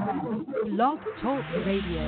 Blog Talk Radio.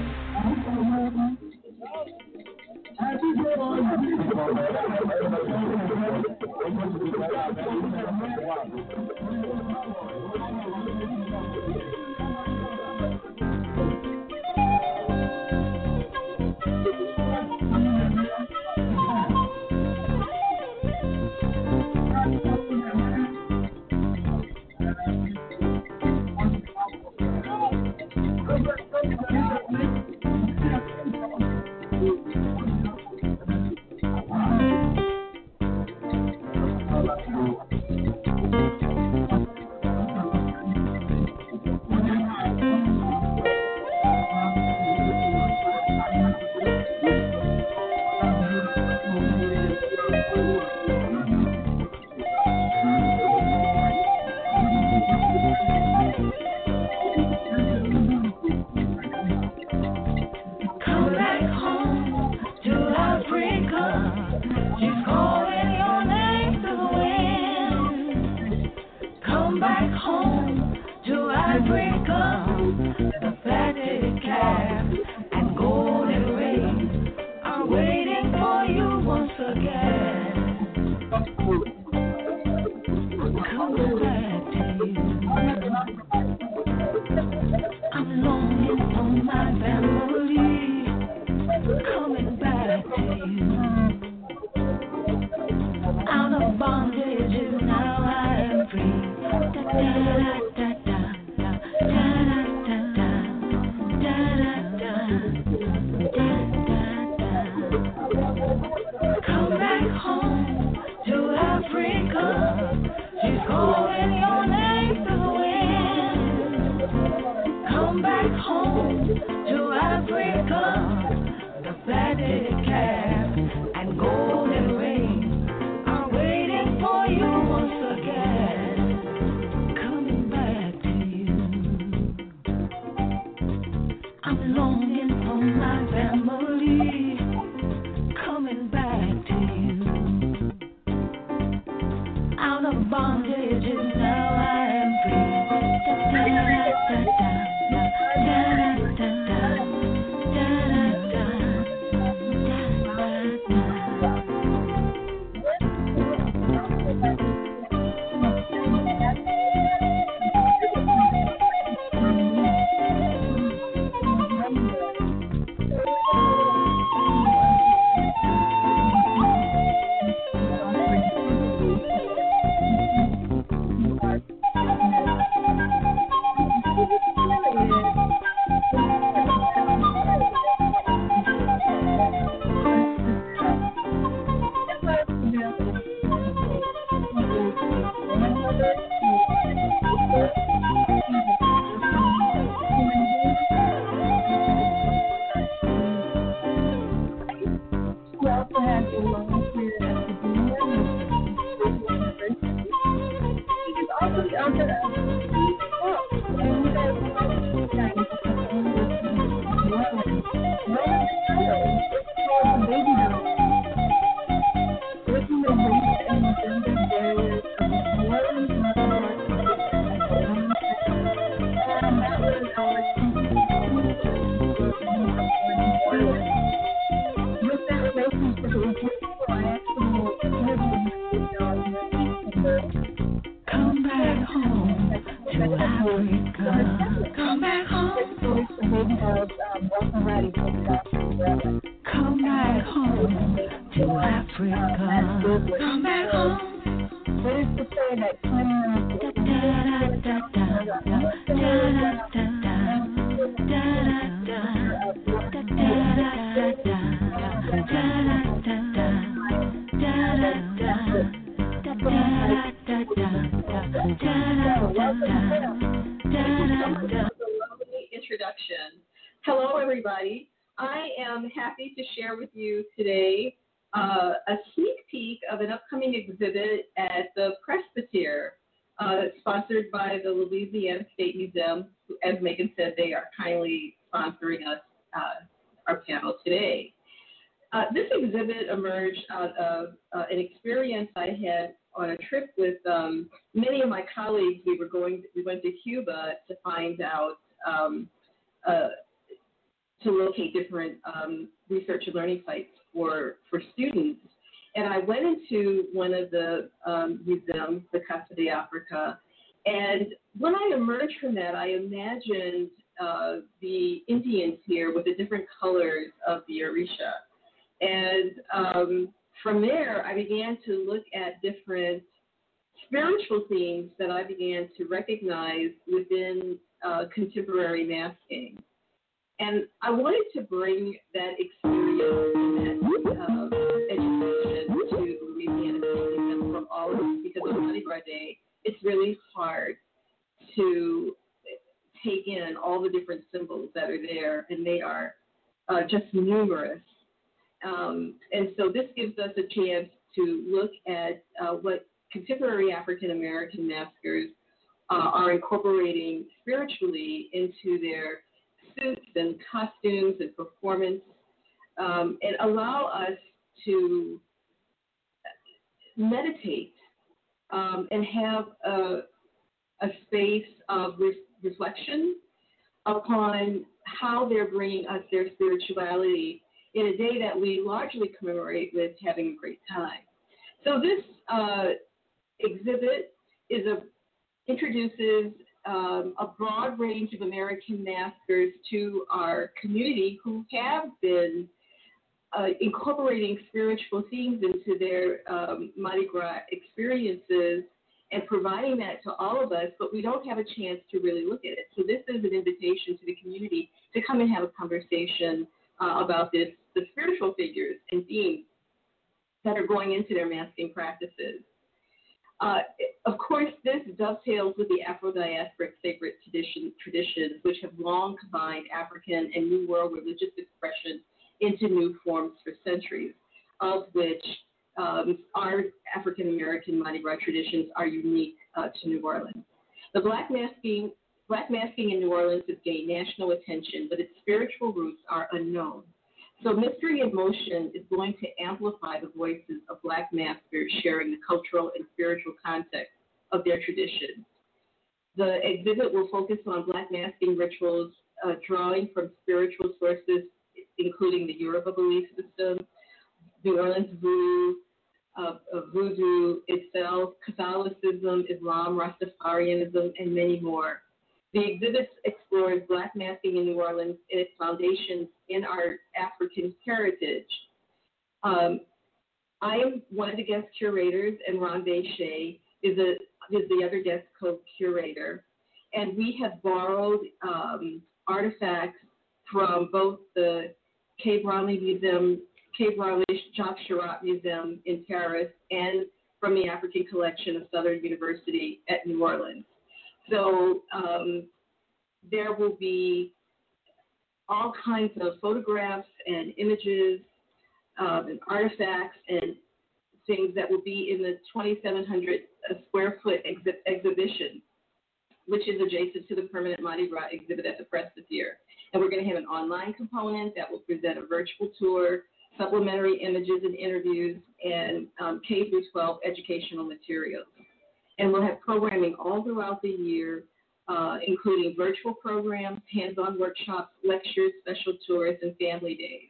bond. Uh, our panel today. Uh, this exhibit emerged out of uh, an experience I had on a trip with um, many of my colleagues. We were going, we went to Cuba to find out um, uh, to locate different um, research and learning sites for for students. And I went into one of the um, museums, the Casa de Africa, and when I emerged from that, I imagined uh, the Indians here with the different colors of the Orisha. And um, from there, I began to look at different spiritual themes that I began to recognize within uh, contemporary masking. And I wanted to bring that experience and uh, education to Louisiana and for all of us because on Mardi Gras Day, it's really hard to take in all the different symbols that are there, and they are uh, just numerous. Um, and so this gives us a chance to look at uh, what contemporary African American maskers uh, are incorporating spiritually into their suits and costumes and performance, um, and allow us to meditate um, and have a, a space of re- reflection upon how they're bringing us their spirituality in a day that we largely commemorate with having a great time. So this uh, exhibit is a introduces um, a broad range of American masters to our community who have been uh, incorporating spiritual themes into their um, Mardi Gras experiences and providing that to all of us, but we don't have a chance to really look at it. So this is an invitation to the community to come and have a conversation uh, about this, the spiritual figures and themes that are going into their masking practices. Uh, of course, this dovetails with the Afro-diasporic sacred tradition, traditions, which have long combined African and New World religious expression into new forms for centuries, of which um, our African American Mardi Gras traditions are unique uh, to New Orleans. The black masking, black masking in New Orleans has gained national attention, but its spiritual roots are unknown. So Mystery in Motion is going to amplify the voices of Black maskers sharing the cultural and spiritual context of their traditions. The exhibit will focus on Black masking rituals, uh, drawing from spiritual sources, including the Yoruba belief system, New Orleans voodoo, uh, voodoo itself, Catholicism, Islam, Rastafarianism, and many more. The exhibit explores Black masking in New Orleans and its foundations in our African heritage. Um, I am one of the guest curators, and Ron Bechet is, a, is the other guest co-curator. And we have borrowed um, artifacts from both the Quai Branly Museum, Quai Branly Jacques Museum in Paris, and from the African Collection of Southern University at New Orleans. So um, there will be all kinds of photographs and images um, and artifacts and things that will be in the 2,700 square foot exhi- exhibition, which is adjacent to the permanent Mardi Gras exhibit at the Presbytere. And we're going to have an online component that will present a virtual tour, supplementary images and interviews, and um, K through 12 educational materials and we'll have programming all throughout the year, uh, including virtual programs, hands-on workshops, lectures, special tours, and family days.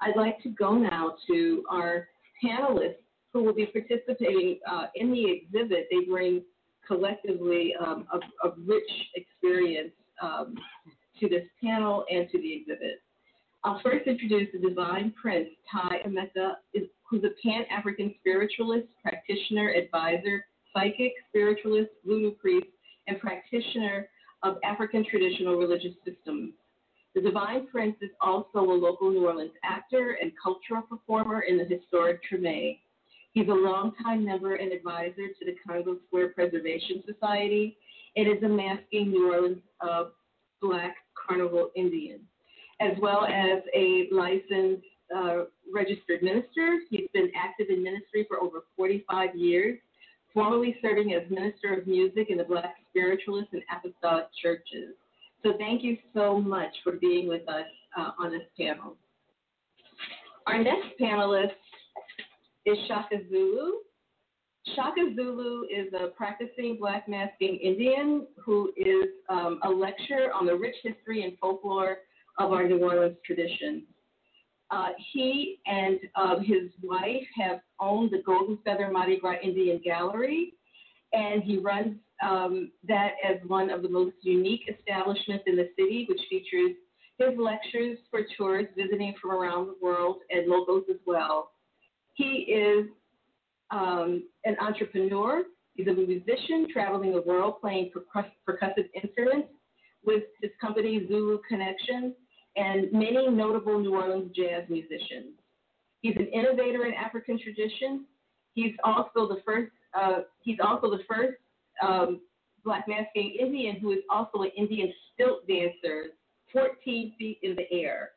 I'd like to go now to our panelists who will be participating uh, in the exhibit. They bring collectively um, a, a, rich experience um, to this panel and to the exhibit. I'll first introduce the divine prince, Ty Emmecca, who's a Pan-African spiritualist, practitioner, advisor, psychic, spiritualist, voodoo priest, and practitioner of African traditional religious systems. The Divine Prince is also a local New Orleans actor and cultural performer in the historic Treme. He's a longtime member and advisor to the Congo Square Preservation Society and is a masking New Orleans uh, Black Carnival Indian, as well as a licensed uh, registered minister. He's been active in ministry for over 45 years formerly serving as Minister of Music in the Black Spiritualist and Apostolic Churches. So thank you so much for being with us uh, on this panel. Our next panelist is Shaka Zulu. Shaka Zulu is a practicing black masking Indian who is um, a lecturer on the rich history and folklore of our New Orleans tradition. Uh, he and um, his wife have owned the Golden Feather Mardi Gras Indian Gallery, and he runs um, that as one of the most unique establishments in the city, which features his lectures for tourists visiting from around the world and locals as well. He is um, an entrepreneur. He's a musician traveling the world playing percuss- percussive instruments with his company Zulu Connection and many notable New Orleans jazz musicians. He's an innovator in African tradition. He's also the first. Uh, he's also the first um, black masking Indian who is also an Indian stilt dancer, 14 feet in the air.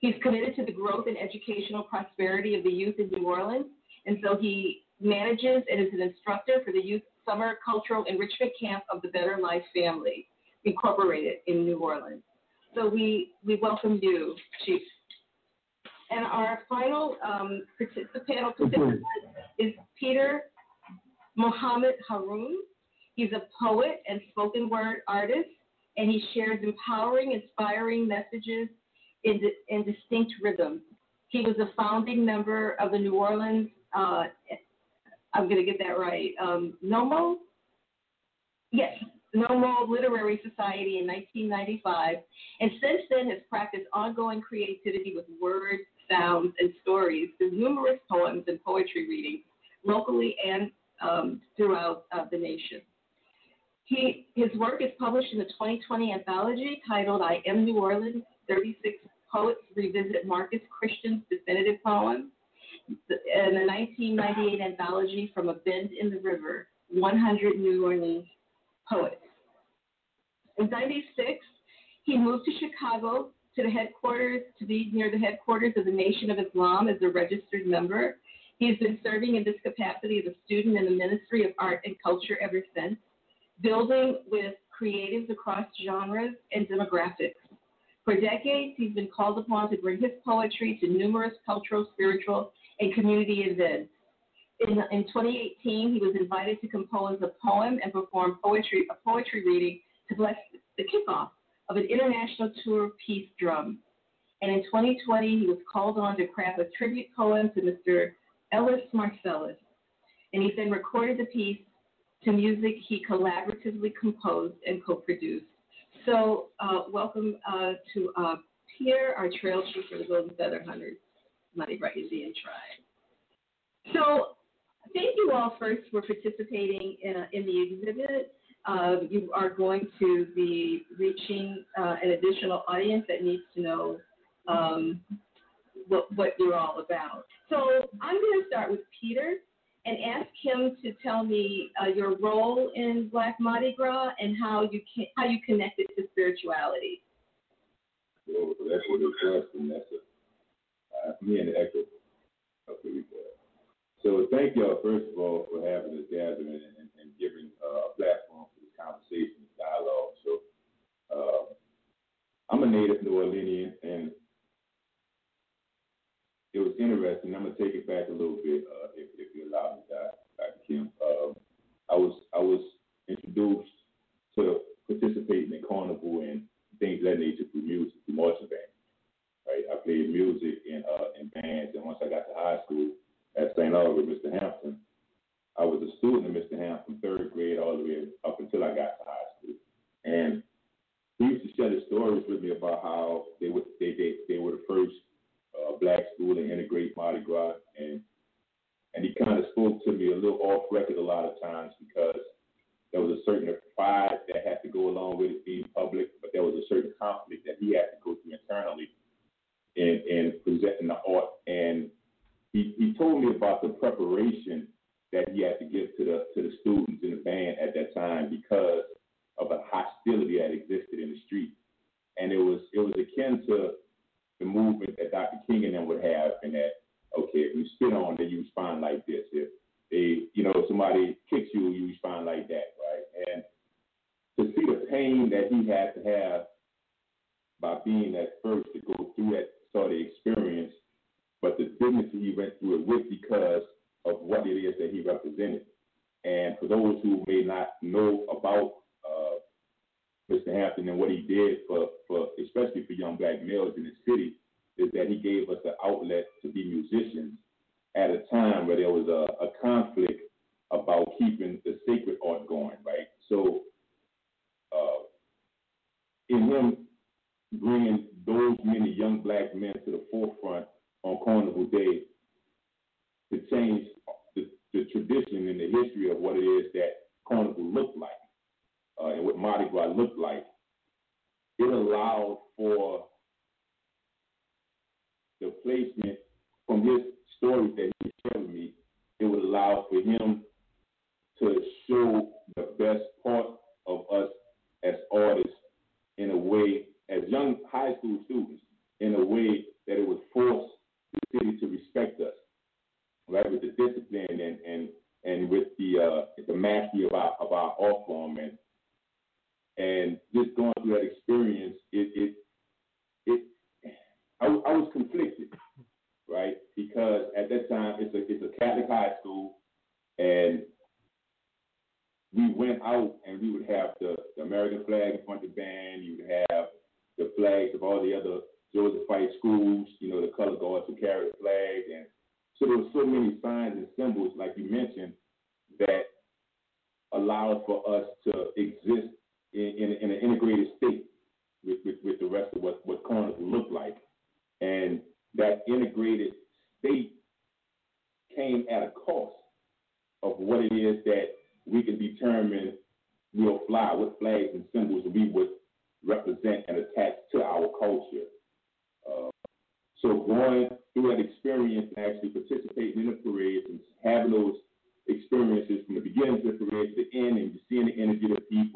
He's committed to the growth and educational prosperity of the youth in New Orleans, and so he manages and is an instructor for the Youth Summer Cultural Enrichment Camp of the Better Life Family, Incorporated in New Orleans. So we, we welcome you, Chief. And our final um, particip- panel participant is Peteh Mohammed Haroon. He's a poet and spoken word artist, and he shares empowering, inspiring messages in, di- in distinct rhythms. He was a founding member of the New Orleans, uh, I'm going to get that right, um, NOMO? Yes, NOMO Literary Society in 1995, and since then has practiced ongoing creativity with words, sounds, and stories through numerous poems and poetry readings, locally and um, throughout uh, the nation. He, his work is published in the 2020 anthology titled I Am New Orleans 36 Poets Revisit Marcus Christian's Definitive Poem, and the 1998 anthology From a Bend in the River 100 New Orleans Poets. In 96, he moved to Chicago to the headquarters, to be near the headquarters of the Nation of Islam as a registered member. He has been serving in this capacity as a student in the Ministry of Art and Culture ever since, building with creatives across genres and demographics. For decades, he's been called upon to bring his poetry to numerous cultural, spiritual, and community events. In, in 2018, he was invited to compose a poem and perform poetry, a poetry reading to bless the kickoff of an international tour of Peace Drum. And in 2020, he was called on to craft a tribute poem to Mr. Ellis Marsalis. And he then recorded the piece to music he collaboratively composed and co-produced. So uh, welcome uh, to uh, Pierre, our trail chief for the Golden Feather Hunters, Mardi Gras Indian Tribe. So thank you all first for participating in, in the exhibit. Uh, you are going to be reaching uh, an additional audience that needs to know um, what, what you're all about. So I'm going to start with Peteh and ask him to tell me uh, your role in Black Mardi Gras and how you can, how you connect it to spirituality. So that's what it that's uh, me and echo. So thank y'all first of all for having this gathering and, and, and giving uh, a platform for this conversation, dialogue. So uh, I'm a native New Orleanian, and it was interesting. I'm gonna take it back a little bit, uh, if, if you allow me, Dr. Kim. Um, I was I was introduced to participating in carnival and things of that nature through music, through marching band. Right, I played music in uh, in bands, and once I got to high school at St. Albert, Mr. Hampton, I was a student of Mr. Hampton, third grade all the way up until I got to high school, and he used to share the stories with me about how they would they they, they were the first uh, black school to integrate Mardi Gras, and and he kind of spoke to me a little off record a lot of times because there was a certain pride that had to go along with it being public, but there was a certain conflict that he had to go through internally in in presenting the art. And he he told me about the preparation that he had to give to the to the students in the band at that time because of a hostility that existed in the street, and it was it was akin to the movement that Dr. King and them would have, and that okay, if you spit on, then you respond like this. If they, you know, somebody kicks you, you respond like that, right? And to see the pain that he had to have by being that first to go through that sort of experience, but the dignity he went through it with because of what it is that he represented. And for those who may not know about uh, Mr. Hampton and what he did for, for especially for young black males in the city, is that he gave us an outlet to be musicians at a time where there was a, a conflict about keeping the sacred art going, right? So, uh, in him bringing those many young black men to the forefront on Carnival Day to change the, the tradition and the history of what it is that Carnival looked like uh, and what Mardi Gras looked like, it allowed for the placement from his stories that he shared me, it would allow for him to show the best part of us as artists in a way, as young high school students, in a way that it would force the city to respect us, right? With the discipline and and and with the uh, the mastery of our of our art form and and just going through that experience, it it it I, I was conflicted, right? Because at that time it's a it's a Catholic high school, and we went out and we would have the, the American flag in front of the band. You would have the flags of all the other Josephite schools. You know, the color guards who carry the flag, and so there were so many signs and symbols, like you mentioned, that allowed for us to exist in, in, in an integrated state with, with, with the rest of what, what Carnival looked like. And that integrated state came at a cost of what it is that we can determine we'll fly, what flags and symbols we would represent and attach to our culture. Uh, so going through that experience actually participating in the parades and having those experiences from the beginning to the parade to the end, and you're seeing the energy of the people,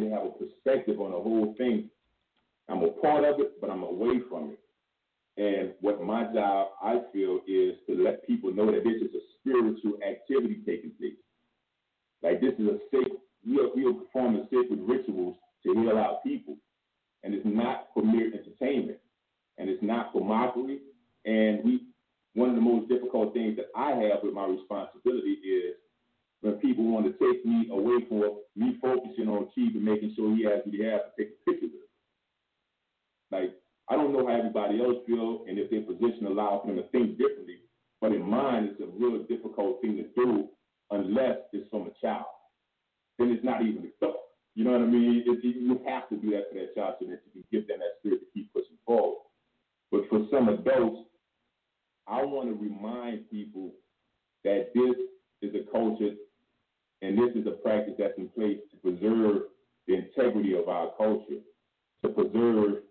me to have a perspective on the whole thing. I'm a part of it, but I'm away from it. And what my job, I feel, is to let people know that this is a spiritual activity taking place. Like this is a sacred, we are, we are performing sacred rituals to heal our people. And it's not for mere entertainment. And it's not for mockery. And we, one of the most difficult things that I have with my responsibility is when people want to take me away from me focusing on Chief and making sure he has what he has to take a picture with. Like, I don't know how everybody else feels and if their position allows them to think differently, but in mine, it's a real difficult thing to do unless it's from a child. then it's not even a thought. You know what I mean? It, it, you have to do that for that child so that you can give them that spirit to keep pushing forward. But for some adults, I want to remind people that this is a culture and this is a practice that's in place to preserve the integrity of our culture, to preserve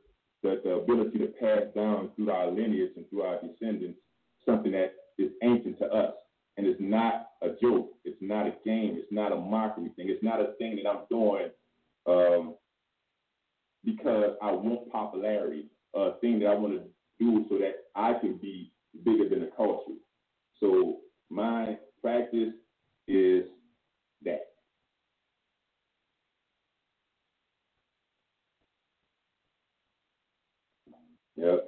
the, the ability to pass down through our lineage and through our descendants something that is ancient to us. And it's not a joke. It's not a game. It's not a mockery thing. It's not a thing that I'm doing um, because I want popularity, a thing that I want to do so that I can be bigger than the culture. So my practice is that. Yep.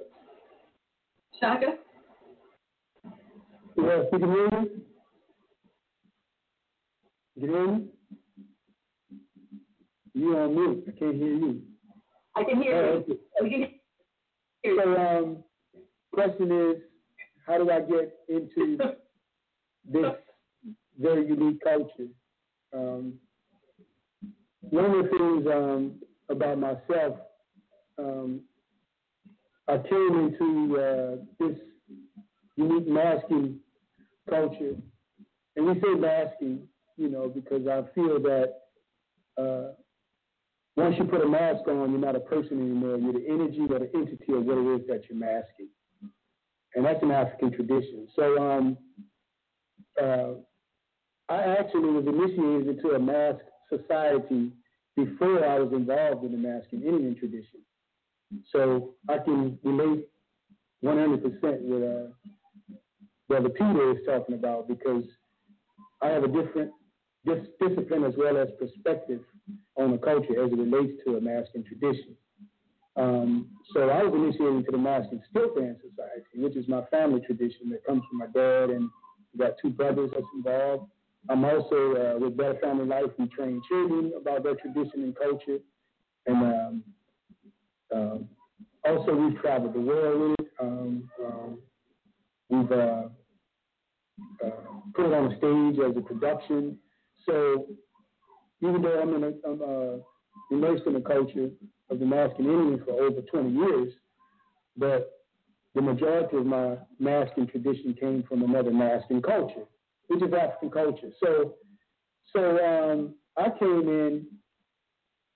Shaka? Yes, you can hear me? You can hear me? You on mute. I can't hear you. I can hear Oh, you. okay. We can hear you. So, um, question is, how do I get into this very unique culture? Um, one of the things um, about myself, um, I came into uh, this unique masking culture, and we say masking, you know, because I feel that uh, once you put a mask on, you're not a person anymore. You're the energy or the entity of what it is that you're masking, and that's an African tradition. So, um, uh, I actually was initiated into a mask society before I was involved in the masking Indian tradition. So I can relate 100% with uh, Brother Peteh is talking about because I have a different dis- discipline as well as perspective on the culture as it relates to a masking tradition. Um, so I was initiated into the Masking Stilt Dance Society, which is my family tradition that comes from my dad, and we got two brothers that's involved. I'm also uh, with Better Family Life. We train children about their tradition and culture, and um, um, also we've traveled the world with it. Um, um, we've uh, uh, put it on a stage as a production. So even though I'm, in a, I'm uh, immersed in the culture of the masking Indian for over 20 years, but the majority of my masking tradition came from another masking culture, which is African culture. So, so um, I came in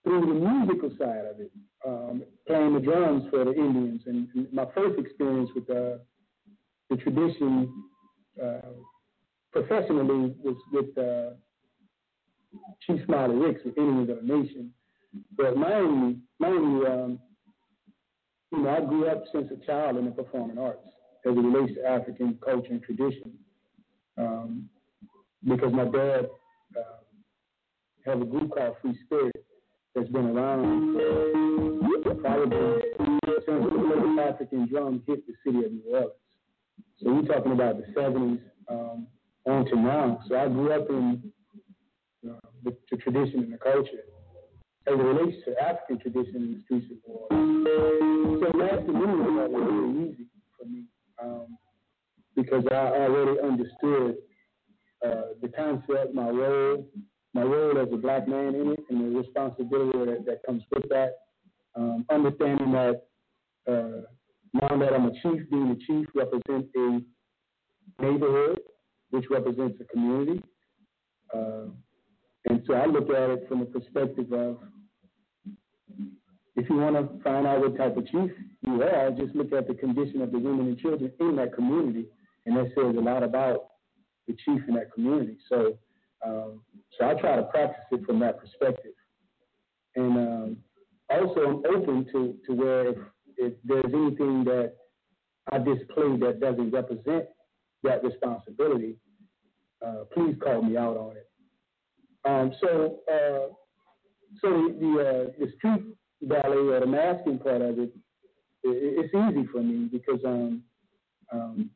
through the musical side of it, um, playing the drums for the Indians, and, and my first experience with uh, the tradition uh, professionally was with uh, Chief Smiley Ricks with Indians of the Nation. But mainly, mainly, um, you know, I grew up since a child in the performing arts as it relates to African culture and tradition. Um, because my dad uh, a group called Free Spirit that's been around probably since the African drum hit the city of New Orleans. So we're talking about the 70s um, on to now. So I grew up in uh, the, the tradition and the culture as it relates to African tradition in the streets of New Orleans. So masculinity was really easy for me um, because I already understood uh, the concept, my role, my role as a black man in it, and the responsibility that, that comes with that. Um, understanding that uh, now that I'm a chief, being a chief represents a neighborhood, which represents a community. Uh, and so I look at it from the perspective of if you want to find out what type of chief you are, just look at the condition of the women and children in that community, and that says a lot about the chief in that community. So, um, so I try to practice it from that perspective, and um, also I'm open to to where if, if there's anything that I display that doesn't represent that responsibility, uh, please call me out on it. Um, so, uh, so the uh, the street ballet or the masking part of it, it it's easy for me because um, um,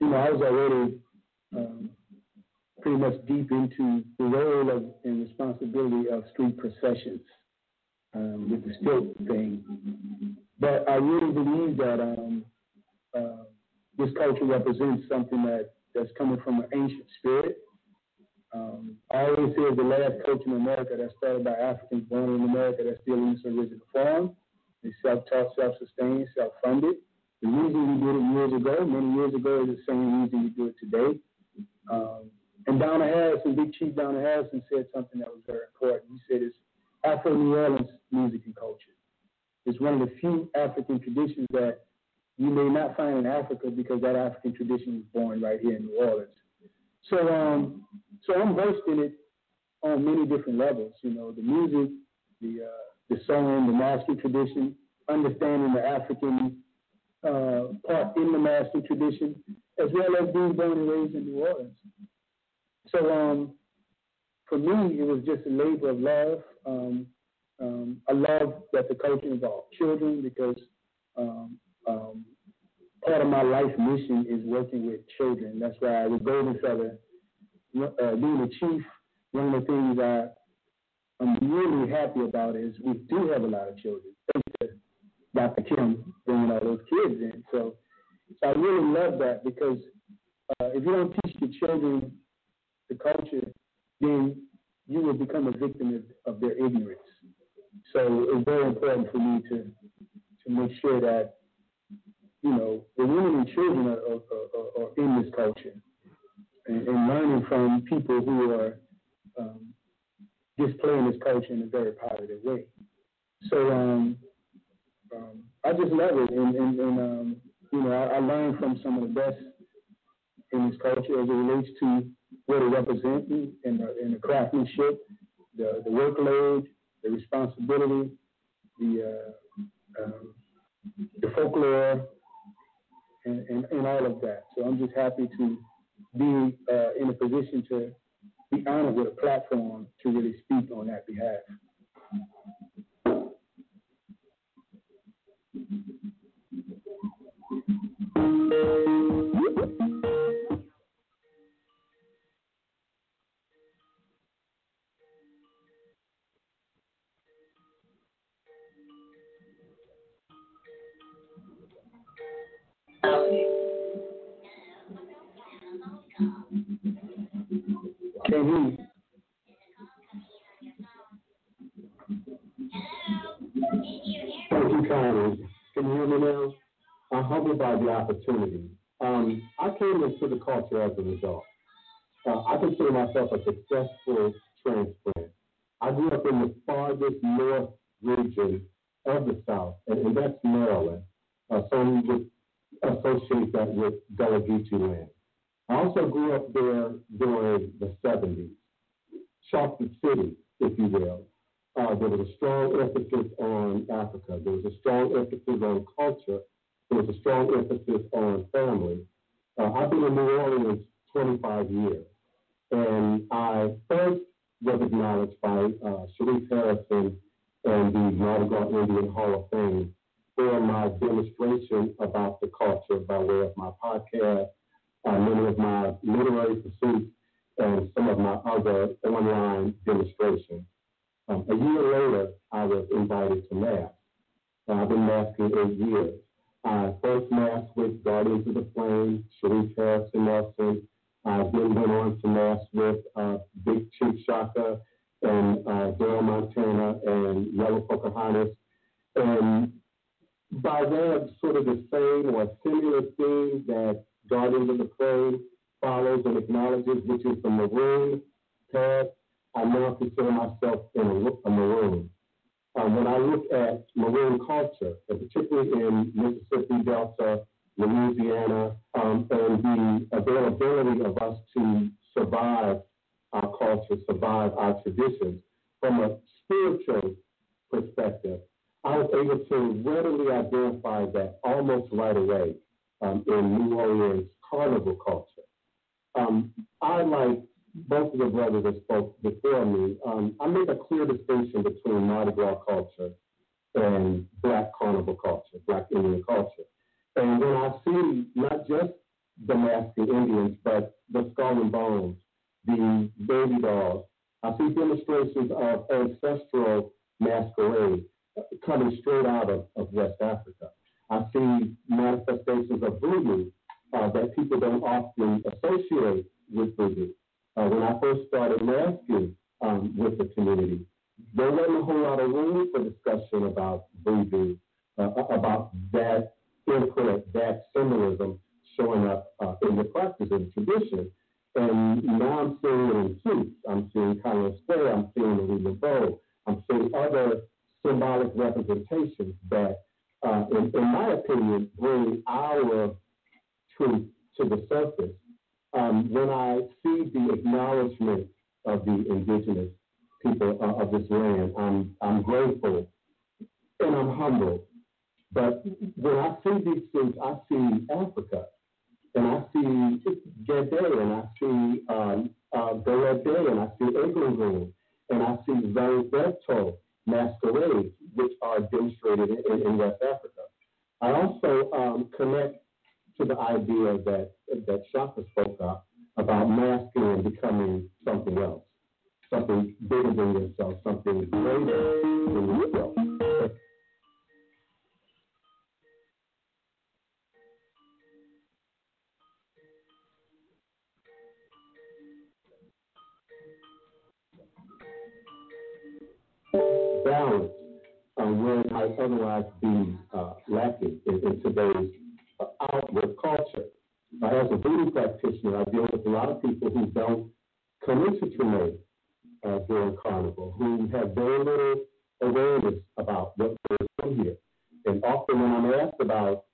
you know I was already um, pretty much deep into the role of and responsibility of street processions um, with the stilt thing. But I really believe that um, uh, this culture represents something that that's coming from an ancient spirit Um, I always say it's the last culture in America that started by Africans born in America that still use the original form. They self-taught, self-sustained, self-funded. The reason we did it years ago, many years ago, is the same reason we do it today. Um, and Donald Harrison, Big Chief Donald Harrison, said something that was very important. He said it's Afro New Orleans music and culture. It's one of the few African traditions that you may not find in Africa because that African tradition was born right here in New Orleans. So, um, so I'm versed in it on many different levels. You know, the music, the uh, the sewing, the masking tradition, understanding the African uh, part in the master tradition, as well as being born and raised in New Orleans. So, um, for me, it was just a labor of love. Um, um, I love that the culture involved children because um, um, part of my life mission is working with children. That's why with Golden Feather, uh, being a chief, one of the things I, I'm really happy about is we do have a lot of children. Thanks to Dr. Kim bringing all those kids in. So, so I really love that because uh, if you don't teach the children the culture, then you will become a victim of, of their ignorance. So it's very important for me to to make sure that you know the women and children are, are, are, are in this culture and, and, learning from people who are um, displaying this culture in a very positive way. So um, um, I just love it, and, and, and um, you know I, I learned from some of the best in this culture as it relates to what it represents and the, and the craftsmanship, the, the workload, the responsibility, the uh, um, the folklore, and, and, and, all of that. So I'm just happy to be uh, in a position to be honored with a platform to really speak on that behalf. Can he? Thank you kindly. Can you hear me now? I'm humbled by the opportunity. Um, I came into the culture as an adult. Uh, I consider myself a successful transplant. I grew up in the farthest north region of the South, and, and that's Maryland. Uh, some would associate that with Gullah land. I also grew up there during the 70s. Chocolate City, if you will. Uh, there was a strong emphasis on Africa. There was a strong emphasis on culture. There was a strong emphasis on family. Uh, I've been in New Orleans 25 years, and I first was acknowledged by uh, Harrison and the Mardi Indian Hall of Fame for my demonstration about the culture by way of my podcast, uh, many of my literary pursuits, and some of my other online demonstrations. Um, a year later, I was invited to mass. I've been masking eight years. I first masked with Guardians of the Flame, Cherice Harrison Nevis. Then went on to mass with uh, Big Chief Shaka and uh, Darryl Montana and Yellow Pocahontas. And by way of sort of the same or similar theme that Guardians of the Flame follows and acknowledges, which is the maroon path, I now consider myself in a, a maroon. Um, when I look at maroon culture, and particularly in Mississippi Delta, Louisiana, um, and the availability of us to survive our culture, survive our traditions, from a spiritual perspective, I was able to readily identify that almost right away um, in New Orleans carnival culture. Um, I, like both of the brothers that spoke before me, um, I make a clear distinction between Mardi Gras culture and Black carnival culture, Black Indian culture. And when I see not just the masking Indians, but the skull and bones, the baby dolls, I see demonstrations of ancestral masquerade coming straight out of, of West Africa. I see manifestations of voodoo uh, that people don't often associate with voodoo. Uh, when I first started masking um, with the community, there wasn't a whole lot of room for discussion about voodoo, uh, about that input, that symbolism showing up uh, in the practice and tradition. And now I'm seeing it in. I'm seeing Congo Square. I'm seeing the Regal Bowl. I'm seeing other symbolic representations that, uh, in, in my opinion, bring our truth to the surface. Um, when I see the acknowledgement of the indigenous people uh, of this land, I'm, I'm grateful and I'm humbled. But when I see these things, I see Africa, and I see Gede, and I see um, uh, and I see Egungun, and I see Zangbeto masquerades, which are demonstrated in, in West Africa. I also um, connect to the idea that that Shaka spoke of about and becoming something else, something bigger than yourself, something greater than yourself. balance um, where it might otherwise be uh, lacking in, in today's outward culture. As a voodoo practitioner, I deal with a lot of people who don't come into uh, during Carnival, who have very little awareness about what goes on here. And often when I'm asked about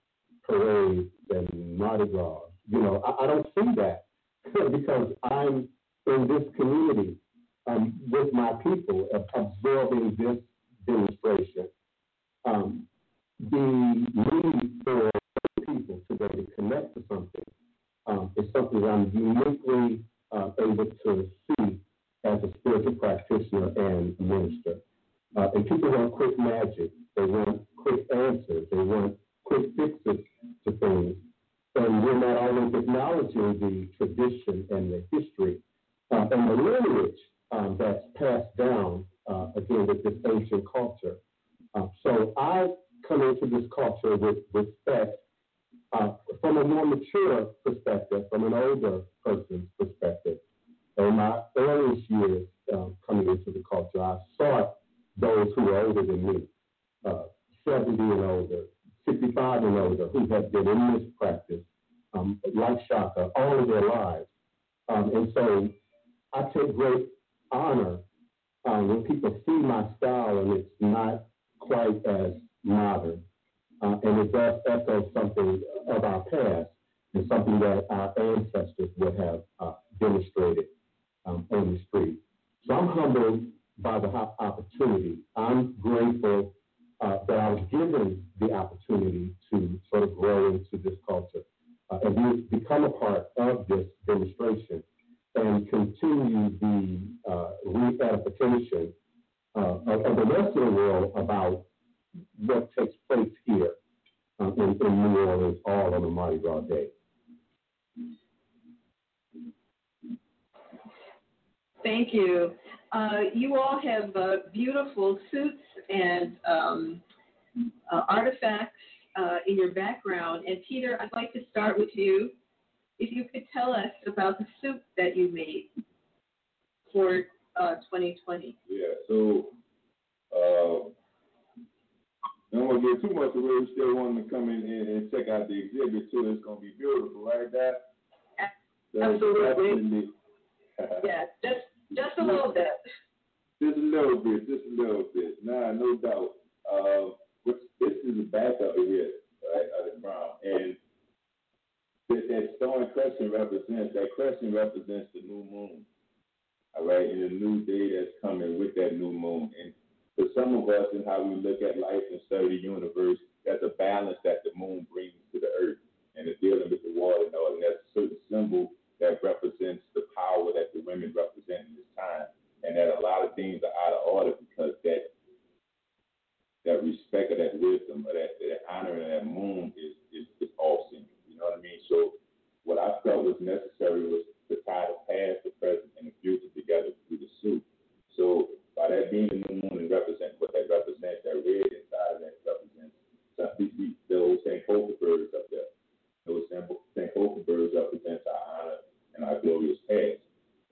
parades and Mardi Gras, you know, I, I don't see that because I'm in this community um, with my people, absorbing this demonstration. Um, the need for people today to connect to something um, is something that I'm uniquely uh, able to see as a spiritual practitioner and minister. Uh, and people want quick magic. They want quick answers. They want quick fixes to things. And we're not always acknowledging the tradition and the history uh, and the lineage um, that's passed down, uh, again, with this ancient culture. Um, so I come into this culture with respect uh, from a more mature perspective, from an older person's perspective. In my earliest years um, coming into the culture, I sought those who were older than me, uh, 70 and older, 65 and older, who have been in this practice, um, like Shaka, all of their lives. Um, and so I take great honor um, when people see my style and it's not quite as modern. Uh, and it does echo something of our past and something that our ancestors would have uh, demonstrated um, on the street. So I'm humbled by the opportunity. I'm grateful uh, that I was given the opportunity to sort of grow into this culture uh, and be, become a part of this demonstration and continue the uh, re-edification uh, of, of, the rest of the world about what takes place here uh, in, in, New Orleans all on the Mardi Gras Day. Thank you. Uh, you all have uh, beautiful suits and um, uh, artifacts in your background. And Peteh, I'd like to start with you if you could tell us about the soup that you made for uh, 2020. Yeah, so uh, I don't want to give too much away. We still want to come in and, and check out the exhibit too. It's going to be beautiful, right, Dad? Absolutely. yeah, just just a little bit. Just a little bit, just a little bit. Nah, no doubt. Uh, this is the back of it here, right, of the brown, and that, that stone crescent represents, that crescent represents the new moon. All right, and the new day that's coming with that new moon. And for some of us and how we look at life and study the universe, there's a balance that the moon brings to the earth. And it's dealing with the water and all, and that's a certain symbol that represents the power that the women represent in this time. And that a lot of things are out of order because that that respect of that wisdom or that, that honor of that moon is, is, is all seen. You know what I mean? So what I felt was necessary was to tie the past, the present, and the future together through the suit. So by that being the new moon, and represent what that represents. That red inside of that represents the old Sankofa birds up there. Those Sankofa birds represents our honor and our glorious past,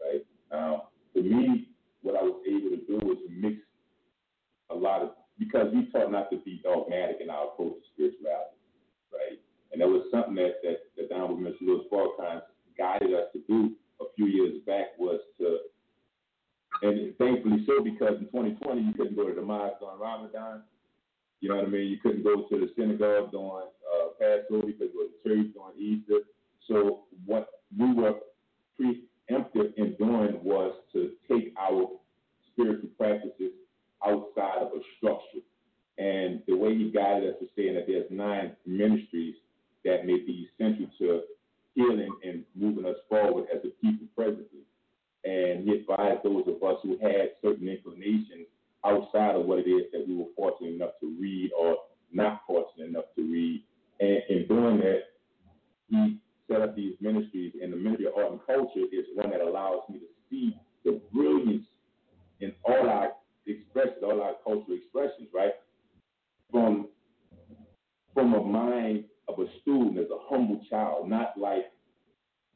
right? Now, for me, what I was able to do was to mix a lot of, because we taught not to be dogmatic in our approach to spirituality, right? And that was something that, that, that Honorable Mr. Louis Farrakhan guided us to do a few years back was to and thankfully so because in 2020 you couldn't go to the mosque on Ramadan. You know what I mean? You couldn't go to the synagogue during uh, Passover because it was church during Easter. So what we were preemptive in doing was to take our spiritual practices outside of a structure. And the way he guided us was saying that there's nine ministries that may be essential to healing and moving us forward as a people presently. And he advised those of us who had certain inclinations outside of what it is that we were fortunate enough to read or not fortunate enough to read. And in doing that, he set up these ministries, and the Ministry of Art and Culture is one that allows me to see the brilliance in all our expressions, all our cultural expressions, right? From from a mind of a student as a humble child, not like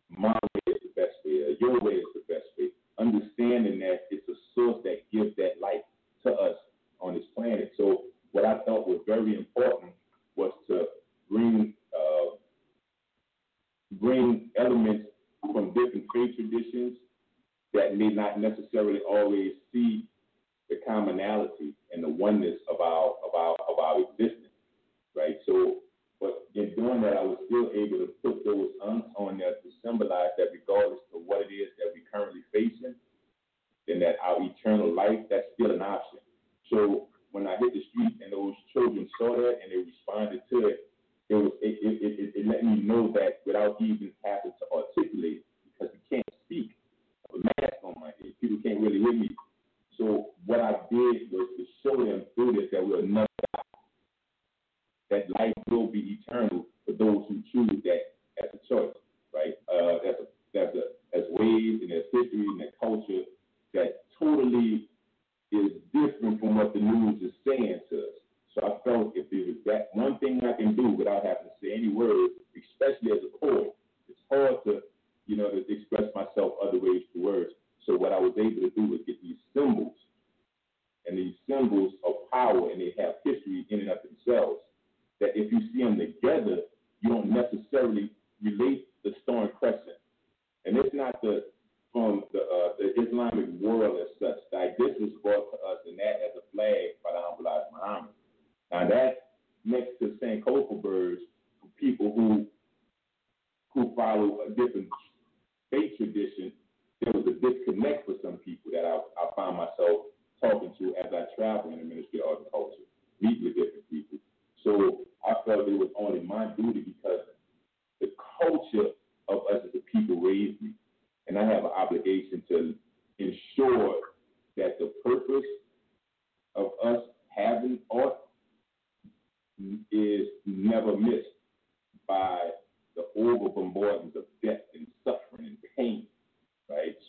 my way is the best way or your way is the best way. Understanding that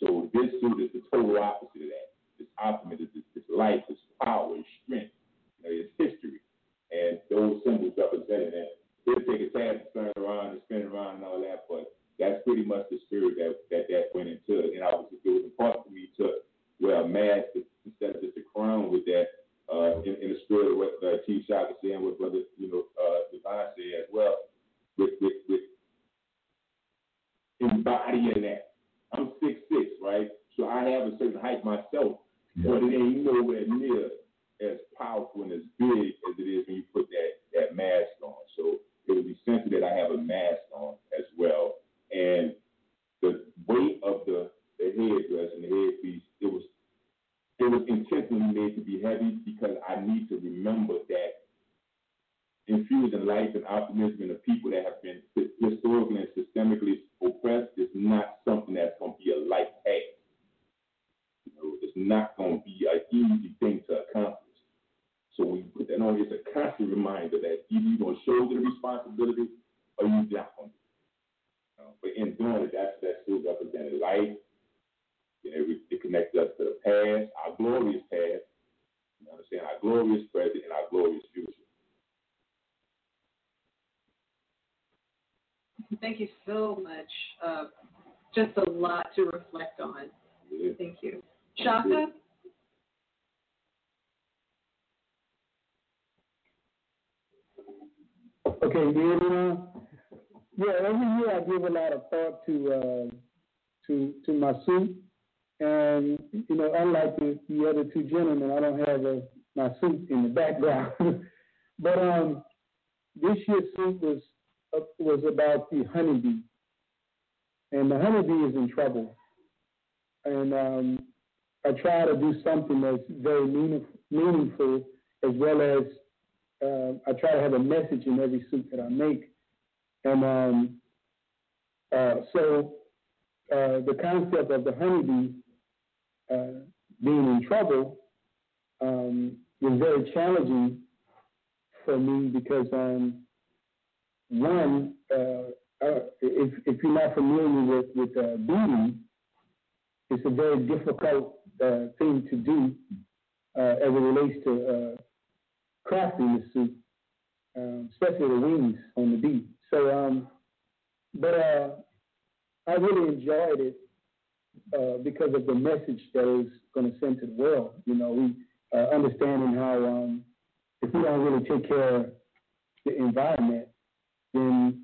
So this suit is the total opposite of that. It's optimism, it's, it's life, it's power, it's strength, it's history. And those symbols represented that. It'll take a time to turn around and spin around and all that, but that's pretty much the spirit that that, that went into it. And was, it was important for me to wear a mask instead of just a crown with that, uh, in, in the spirit of what uh, Chief Shaka said and what Brother, you know, uh, Divine said as well, with, with, with embodying that. I'm six six, right? So I have a certain height myself, but it ain't nowhere near as powerful and as big as it is when you put that that mask on. So it was essential that I have a mask on as well. And the weight of the the headdress and the headpiece, it was it was intentionally made to be heavy because I need to remember that infusing life and optimism in the people that have been historically and systemically oppressed is not something that's going to be a light task. You know, it's not going to be an easy thing to accomplish. So you put that on, it's a constant reminder that either you're going to shoulder the responsibility or you're not going to. You but in doing it, that's, that still represented life. You know, it, connects us to the past, our glorious past, you understand, our glorious present, and our glorious future. Thank you so much. Uh, just a lot to reflect on. Yeah. Thank you. Shaka? Okay, you hear? Yeah, every year I give a lot of thought to uh, to to my suit, and you know, unlike the, the other two gentlemen, I don't have a, my suit in the background. but um, this year's suit was was about the honeybee, and the honeybee is in trouble, and um, I try to do something that's very meaningful, as well as uh, I try to have a message in every suit that I make. And um, uh, so uh, the concept of the honeybee uh, being in trouble um, was very challenging for me because um, one, uh, uh, if, if you're not familiar with, with uh, beading, it's a very difficult uh, thing to do as it relates to crafting the suit, um, especially the wings on the bee. So, um, but uh, I really enjoyed it uh, because of the message that it was going to send to the world. You know, we uh, understanding how um, if we don't really take care of the environment, then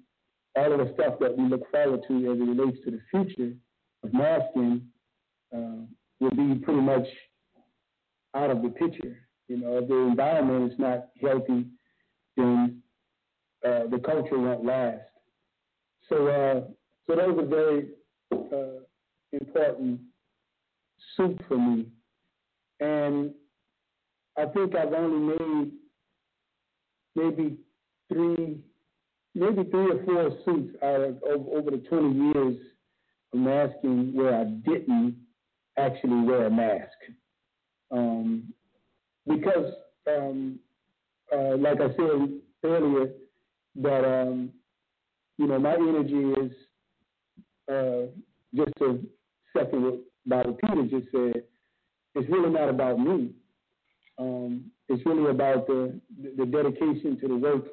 all of the stuff that we look forward to as it relates to the future of masking uh, will be pretty much out of the picture. You know, if the environment is not healthy, then uh, the culture won't last. So, uh, so that was a very uh, important soup for me, and I think I've only made maybe three, maybe three or four suits out of over, the 20 years of masking where I didn't actually wear a mask. Um, because, um, uh, like I said earlier, that um, you know my energy is uh, just to second what Bobby Peteh just said. It's really not about me. Um, it's really about the, the dedication to the work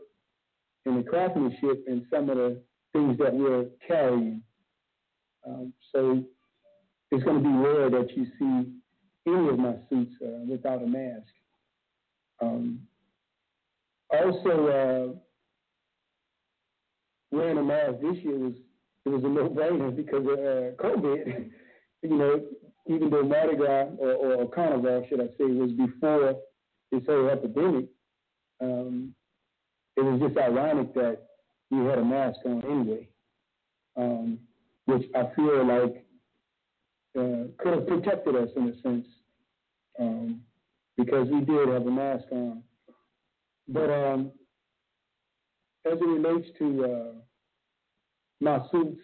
and the craftsmanship and some of the things that we're carrying. Um, so it's going to be rare that you see any of my suits uh, without a mask. Um, also, uh, wearing a mask this year was it was a no-brainer because of uh, COVID. you know, even though Mardi Gras or, or Carnival, should I say, was before this whole epidemic, um, it was just ironic that we had a mask on anyway, um, which I feel like uh, could have protected us in a sense um, because we did have a mask on. But um, as it relates to uh, my suits,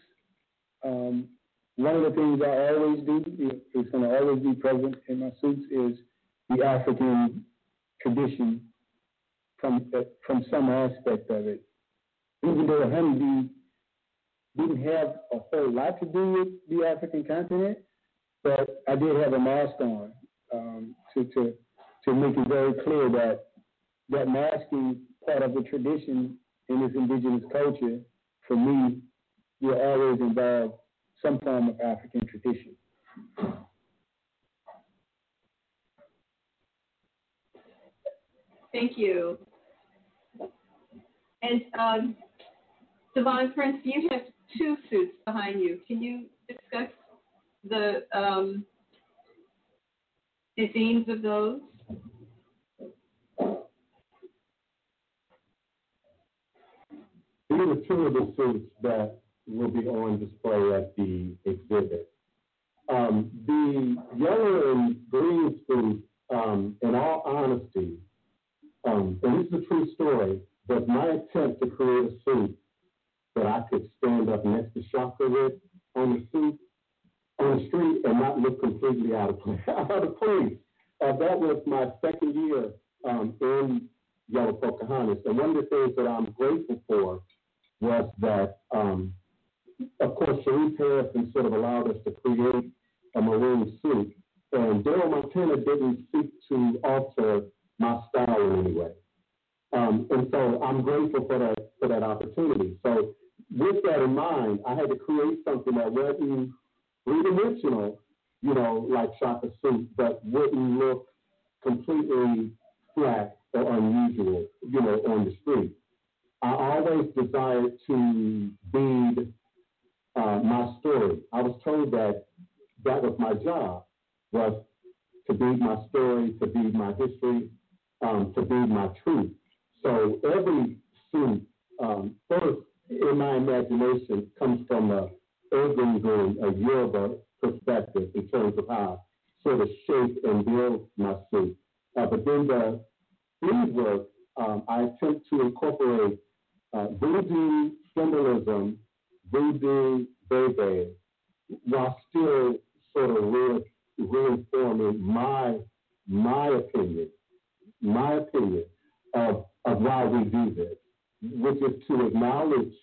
um, one of the things I always do is going to always be present in my suits is the African tradition from from some aspect of it. Even though honeybee didn't have a whole lot to do with the African continent, but I did have a mask on um, to, to, to make it very clear that that masking part of the tradition in this indigenous culture, for me, will always involve some form of African tradition. Thank you. And um, Divine Prince, you have two suits behind you. Can you discuss the um, the themes of those? These are two of the suits that will be on display at the exhibit. Um, the yellow and green suit, um, in all honesty, um, and this is a true story, was my attempt to create a suit that I could stand up next to Shaka with on the suit on the street and not look completely out of place. out of place. Uh, that was my second year um, in Yellow Pocahontas, and one of the things that I'm grateful for was that, um, of course, Cherice Harrison sort of allowed us to create a maroon suit, and Darryl Montana didn't seek to alter my style in any way. Um, and so I'm grateful for that for that opportunity. So with that in mind, I had to create something that wasn't three dimensional, you know, like shop Shaka suit, but wouldn't look completely flat or unusual, you know, on the street. I always desired to be uh, my story. I was told that that was my job, was to be my story, to be my history, um, to be my truth. So every suit, um, first in my imagination, comes from a urban green, a Yoruba perspective in terms of how I sort of shape and build my suit. Uh, but then the bead work, um, I attempt to incorporate uh, voodoo symbolism, voodoo baby, while still sort of re- reinforming my my opinion, my opinion of of why we do this, which is to acknowledge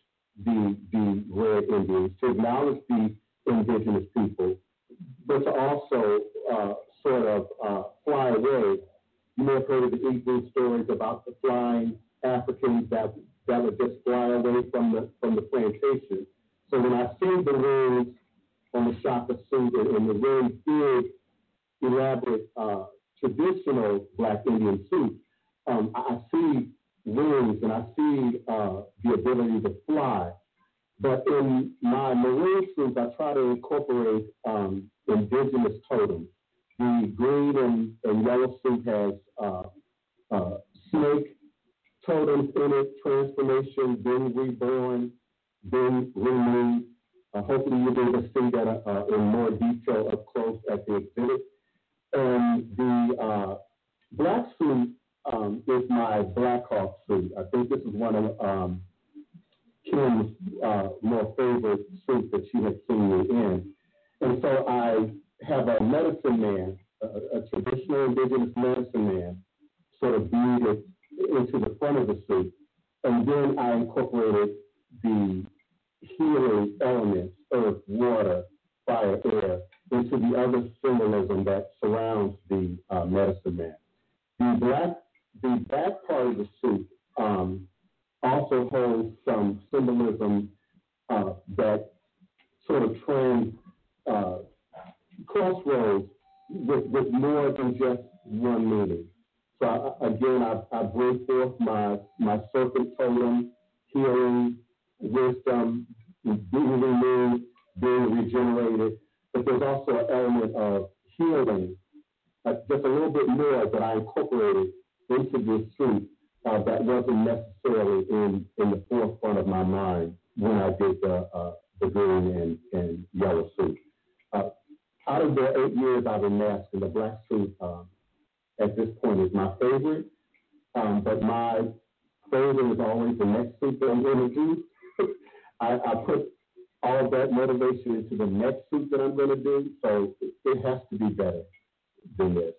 the the red Indians, to acknowledge the indigenous people, but to also uh, sort of uh, fly away. You may have heard of the Igbo stories about the flying Africans that that would just fly away from the from the plantation. So when I see the wings on the shaka suit and, and the really big, elaborate, uh, traditional Black Indian suit, um, I, see wings and I see uh, the ability to fly. But in my maroon suits, I try to incorporate um, indigenous totems. The green and, and yellow suit has uh, uh, snake totems in it, transformation, being reborn, being renewed. Uh, hopefully you'll be able to see that uh, in more detail up close at the exhibit. And the uh, black suit um, is my Black Hawk suit. I think this is one of um, Kim's uh, more favorite suits that she has seen me in. And so I have a medicine man, a, a traditional indigenous medicine man, sort of beaded into the front of the suit. And then I incorporated the healing elements, earth, water, fire, air, into the other symbolism that surrounds the uh, medicine man. The black, the back part of the suit um, also holds some symbolism uh, that sort of trends uh, crossroads with, with more than just one meaning. So I, again, I, I bring forth my my serpent totem, healing, wisdom, being renewed, being regenerated. But there's also an element of healing, uh, just a little bit more that I incorporated into this suit uh, that wasn't necessarily in, in the forefront of my mind when I did the, uh, the green and, and yellow suit. Uh, out of the eight years I've been masking, the black suit um, at this point is my favorite. Um, but my favorite is always the next suit that I'm going to do. I, I put all of that motivation into the next suit that I'm going to do, so it has to be better than this.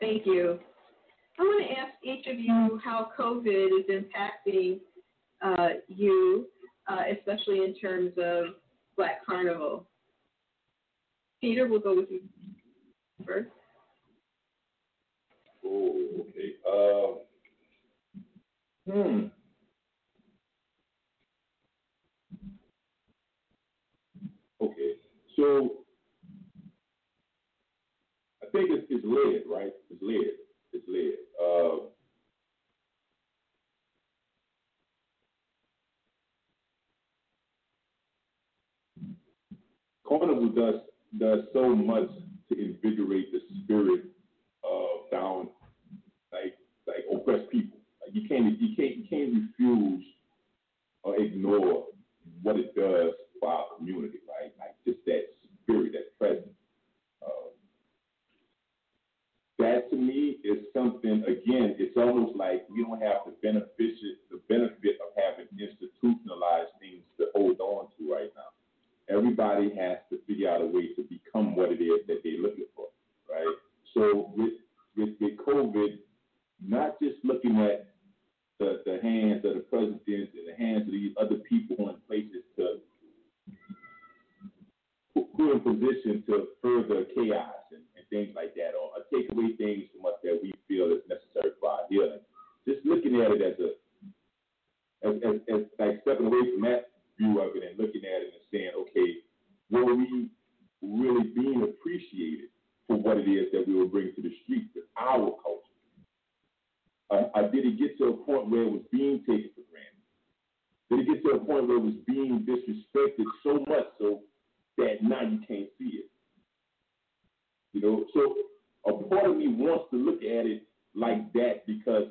Thank you. I want to ask each of you how COVID is impacting uh, you, uh, especially in terms of Black Carnival. Peteh, we'll go with you first. Oh, okay. Uh, hmm. Okay. So I think it's, it's lead, right? It's lead. It's lead. Uh, Carnival does does so much to invigorate the spirit of down like like oppressed people. Like you can't you can't you can't refuse or ignore what it does for our community, right? Like just that spirit, that presence. Um, that to me is something again, it's almost like we don't have the benefit the benefit of having institutionalized things to hold on to right now. Everybody has to figure out a way to become what it is that they're looking for, right? So with with, COVID, not just looking at the, the hands of the president and the hands of these other people in places to put in position to further chaos and things like that, or, or take away things from us that we feel is necessary for our healing. Just looking at it as a as, as, as like stepping away from that view of it and looking at it and saying, okay, were we really being appreciated for what it is that we will bring to the streets, to our culture? Uh, uh, did it get to a point where it was being taken for granted? Did it get to a point where it was being disrespected so much so that now you can't see it? You know, so a part of me wants to look at it like that because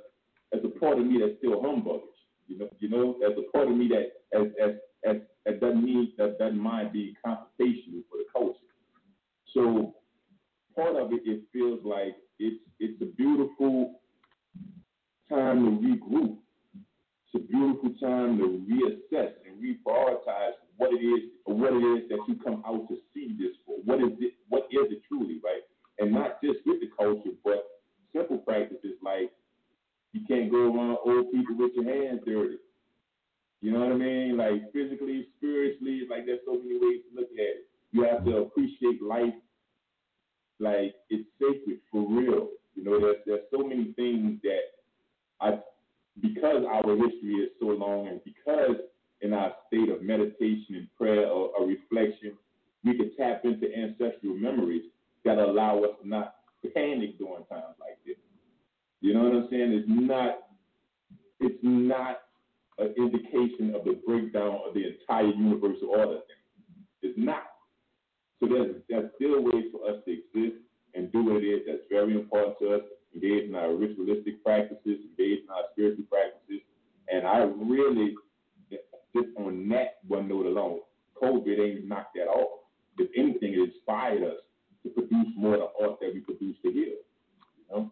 as a part of me that's still humbuggish. You know, you know, as a part of me that as as as, as doesn't mean that doesn't mind being confrontational for the culture. So part of it, it feels like it's it's a beautiful time to regroup. It's a beautiful time to reassess and reprioritize what it is what it is that you come out to see this for. What is it? What is it truly, right? And not just with the culture, but simple practices like you can't go around old people with your hands dirty. You know what I mean? Like physically, spiritually, like there's so many ways to look at it. You have to appreciate life like it's sacred for real. You know, there's there's so many things that I because our history is so long and because in our state of meditation and prayer or, or reflection, we can tap into ancestral memories that allow us to not panic during times like this. You know what I'm saying? It's not it's not an indication of the breakdown of the entire universal order. It's not. So there's there's still ways for us to exist and do what it is that's very important to us. Engage in our ritualistic practices, engage in our spiritual practices, and I really just on that one note alone, COVID ain't knocked that off. If anything, it inspired us to produce more of the art that we produce to heal. You know?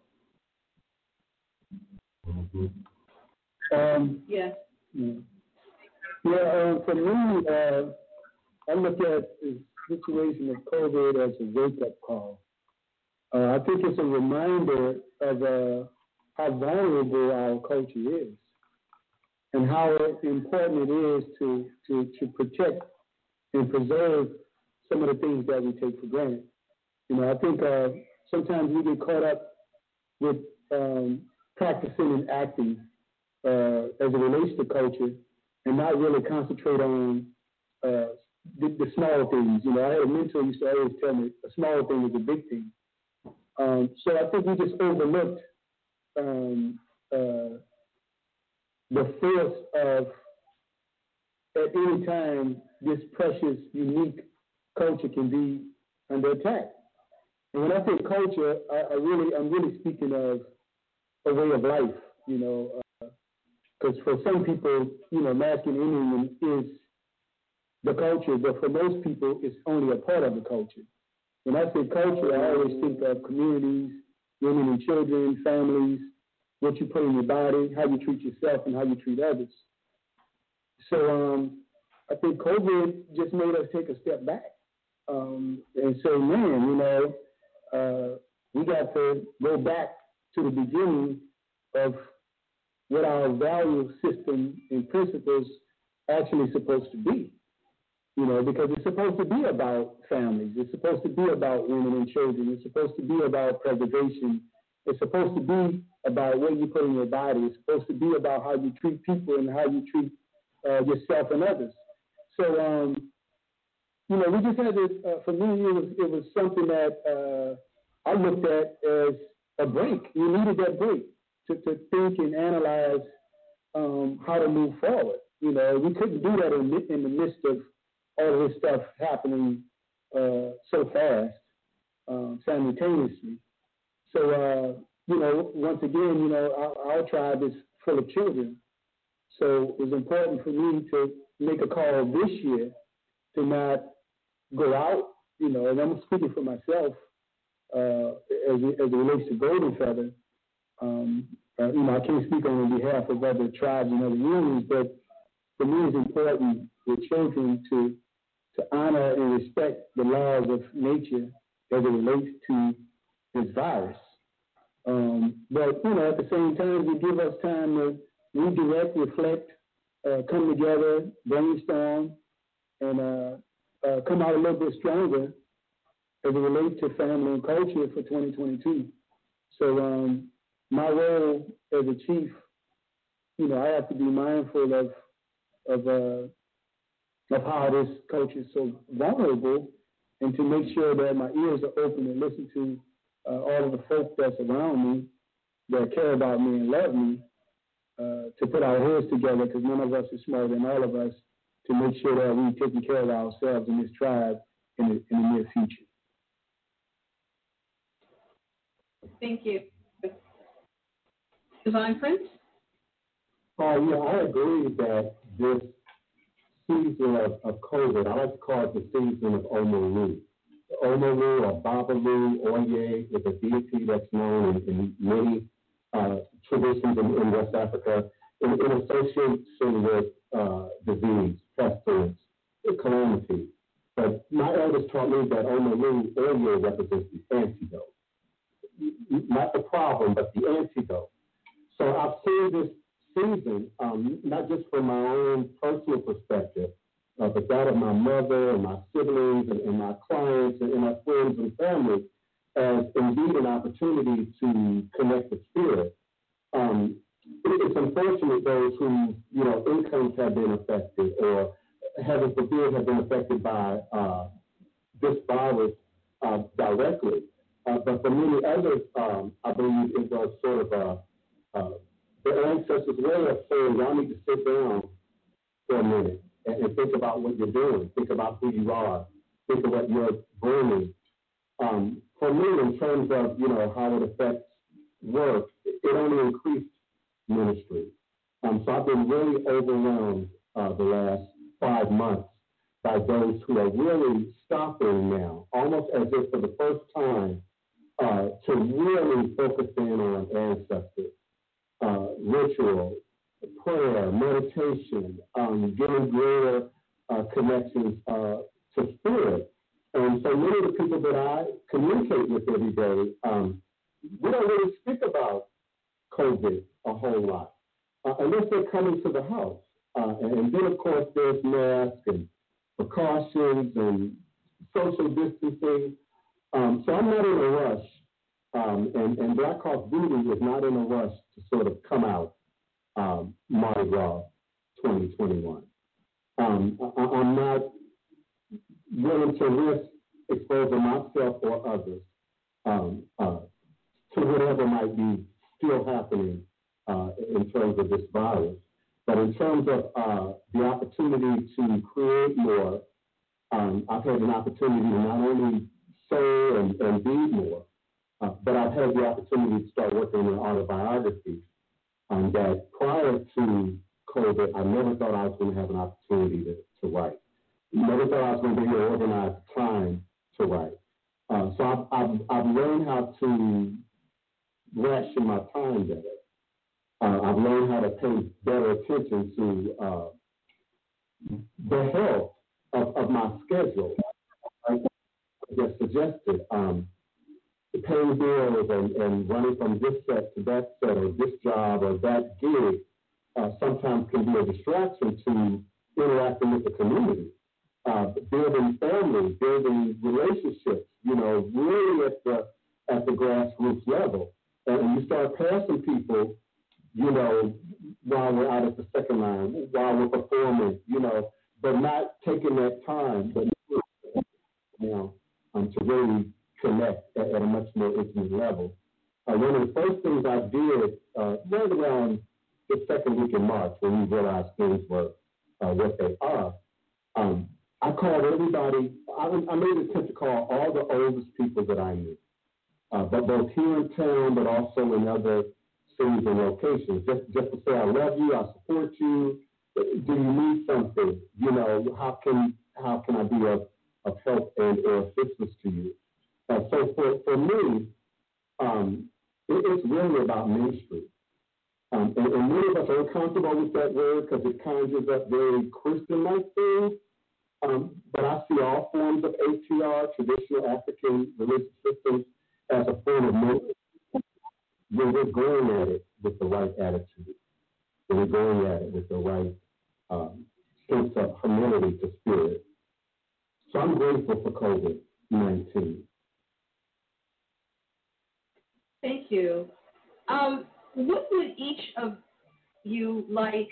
Um, Yes. yeah, yeah um, for me, uh, I look at the situation of COVID as a wake-up call. Uh, I think it's a reminder of uh, how vulnerable our culture is and how important it is to, to, to protect and preserve some of the things that we take for granted. You know, I think uh, sometimes we get caught up with um, practicing and acting uh, as it relates to culture and not really concentrate on uh, the, the small things. You know, I had a mentor used to always tell me a small thing is a big thing. Um, so I think we just overlooked um, uh, the force of at any time this precious, unique culture can be under attack. And when I say culture, I, I really, I'm really speaking of a way of life. You know, because for some people, you know, masculine Indian is the culture, but for most people, it's only a part of the culture. When I say culture, I always think of communities, women and children, families, what you put in your body, how you treat yourself, and how you treat others. So um, I think COVID just made us take a step back um, and say, man, you know, uh, we got to go back to the beginning of what our value system and principles actually supposed to be. You know, because it's supposed to be about families. It's supposed to be about women and children. It's supposed to be about preservation. It's supposed to be about what you put in your body. It's supposed to be about how you treat people and how you treat uh, yourself and others. So, um, you know, we just had this. Uh, for me, it was it was something that uh, I looked at as a break. You needed that break to, to think and analyze um, how to move forward. You know, we couldn't do that in, in the midst of all this stuff happening uh, so fast, um, simultaneously. So, uh, you know, once again, you know, our, our tribe is full of children. So it was important for me to make a call this year to not go out, you know, and I'm speaking for myself uh, as, it, as it relates to Golden Feather. Um, uh, you know, I can't speak on behalf of other tribes and other unions, but for me, it's important with children to to honor and respect the laws of nature as it relates to this virus. Um, but you know, at the same time, we give us time to redirect, reflect, uh, come together, brainstorm, and uh, uh, come out a little bit stronger as it relates to family and culture for 2022. So um, my role as a chief, you know, I have to be mindful of of uh, of how this culture is so vulnerable, and to make sure that my ears are open and listen to uh, all of the folk that's around me that care about me and love me, uh, to put our heads together because none of us is smarter than all of us to make sure that we're taking care of ourselves in this tribe in the, in the near future. Thank you. Divine Prince? Oh, yeah, I agree that this season of, of COVID, I like to call it the season of Omolu. Omolu or Babalu, Oye is a deity that's known in, in many uh, traditions in, in West Africa in, in association with uh, disease, pestilence, calamity. But my elders taught me that Omolu, Oye represents the antidote. Not the problem, but the antidote. So I've seen this season, um, not just from my own personal perspective, uh, but that of my mother and my siblings and, and my clients and, and my friends and family, as indeed an opportunity to connect with spirit. Um, it's unfortunate those whose you know incomes have been affected or heaven forbid have been affected by uh, this virus uh, directly. Uh, but for many others, um, I believe it was sort of a, uh, their ancestors' way of saying, y'all need to sit down for a minute and, and, think about what you're doing. Think about who you are. Think of what you're bringing. Um, for me, in terms of, you know, how it affects work, it only increased ministry. Um, so I've been really overwhelmed uh, the last five months by those who are really stopping now, almost as if for the first time, uh, to really focus in on ancestors, uh, ritual, prayer, meditation, um, getting greater uh, connections uh, to spirit. And so many of the people that I communicate with every day, um, we don't really speak about COVID a whole lot, uh, unless they're coming to the house. Uh, and then, of course, there's masks and precautions and social distancing. Um, so I'm not in a rush, um, and, and Black Hawk Voodoo is not in a rush to sort of come out um, Mardi Gras 2021. Um, I, I'm not willing to risk exposing myself or others um, uh, to whatever might be still happening uh, in terms of this virus. But in terms of uh, the opportunity to create more, um, I've had an opportunity to not only say and, and be more, uh, but I've had the opportunity to start working on an autobiography um, that prior to COVID, I never thought I was going to have an opportunity to, to write. Never thought I was going to be able to organize time to write. Uh, so I've, I've, I've learned how to ration my time better. Uh, I've learned how to pay better attention to uh, the health of, of my schedule. I just suggested um, paying bills and, and running from this set to that set or this job or that gig uh, sometimes can be a distraction to interacting with the community, uh, building families, building relationships. You know, really at the at the grassroots level, and you start passing people you know, while we're out at the second line, while we're performing, you know, but not taking that time, but you know, um, to really connect at, at, a much more intimate level. Uh, one of the first things I did uh, right around the second week in March, when we realized things were uh, what they are, um, I called everybody. I, I made an attempt to call all the oldest people that I knew, uh, but both here in town, but also in other cities and locations. Just just to say I love you, I support you. Do you need something? You know, how can how can I be of, of help and or assistance to you? So for, for me, um, it, it's really about ministry. Um, and, and, many of us are uncomfortable with that word because it conjures up very Christian-like things. Um, but I see all forms of ATR, traditional African religious systems, as a form of when we're going at it with the right attitude, when we're going at it with the right um, sense of humility to spirit. So I'm grateful for COVID 19. Thank you. Um, what would each of you like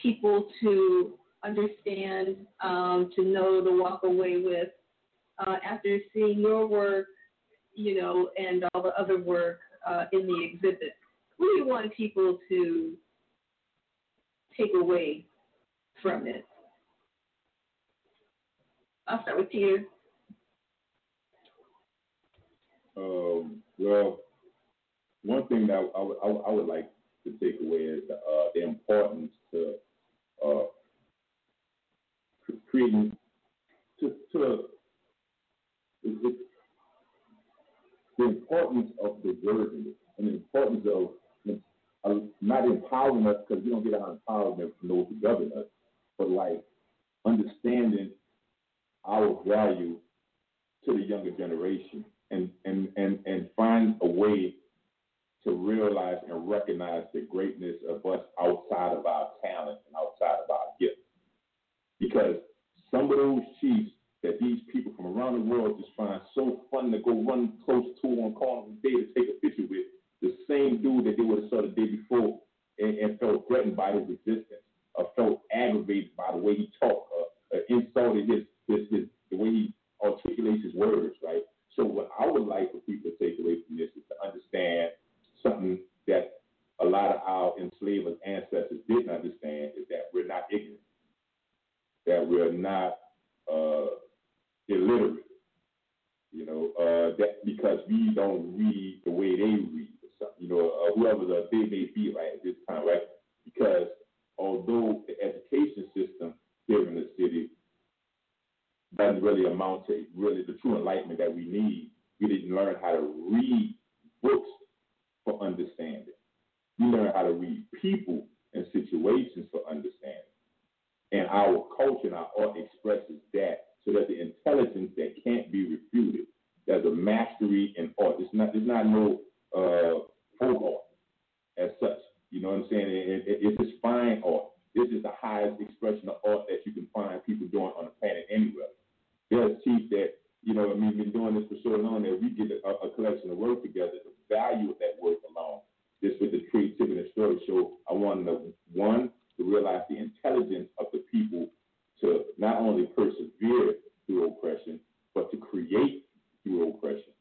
people to understand, um, to know, to walk away with uh, after seeing your work, you know, and all the other work uh, in the exhibit. What do you want people to take away from it? I'll start with Peteh. Um, well, one thing that I would, I I would like to take away is the, uh, the importance to uh, creating to, to it, it, the importance of diversity and the importance of not empowering us because we don't get our empowerment from those who govern us, but like understanding our value to the younger generation and, and, and, and find a way to realize and recognize the greatness of us outside of our talent and outside of our gifts. Because some of those chiefs that these people from around the world just find so fun to go run close to on Carnival Day to take a picture with, the same dude that they would have saw the day before and, and felt threatened by his existence or felt aggravated by the way he talked or, or insulted his, his, his, the way he articulates his words, right? So what I would like for people to take away from this is to understand something that a lot of our enslaved ancestors didn't understand is that we're not ignorant, that we're not uh, illiterate, you know, uh, that because we don't read the way they read, or something, you know, uh, whoever the, they may be right at this time, right? Because although the education system here in the city doesn't really amount to really the true enlightenment that we need, we didn't learn how to read books for understanding. We learn how to read people and situations for understanding. And our culture and our art expresses that so that the intelligence that can't be refuted, there's a mastery in art. It's not, it's not no uh, folk art as such. You know what I'm saying? It, it, it's just fine art. This is the highest expression of art that you can find people doing on the planet anywhere. There's chiefs that, you know, I mean, we've been doing this for so long that we get a, a collection of work together, the value of that work alone. Just with the creativity and the story show, I wanted to, one, to realize the intelligence of the people to not only persevere through oppression, but to create through oppression.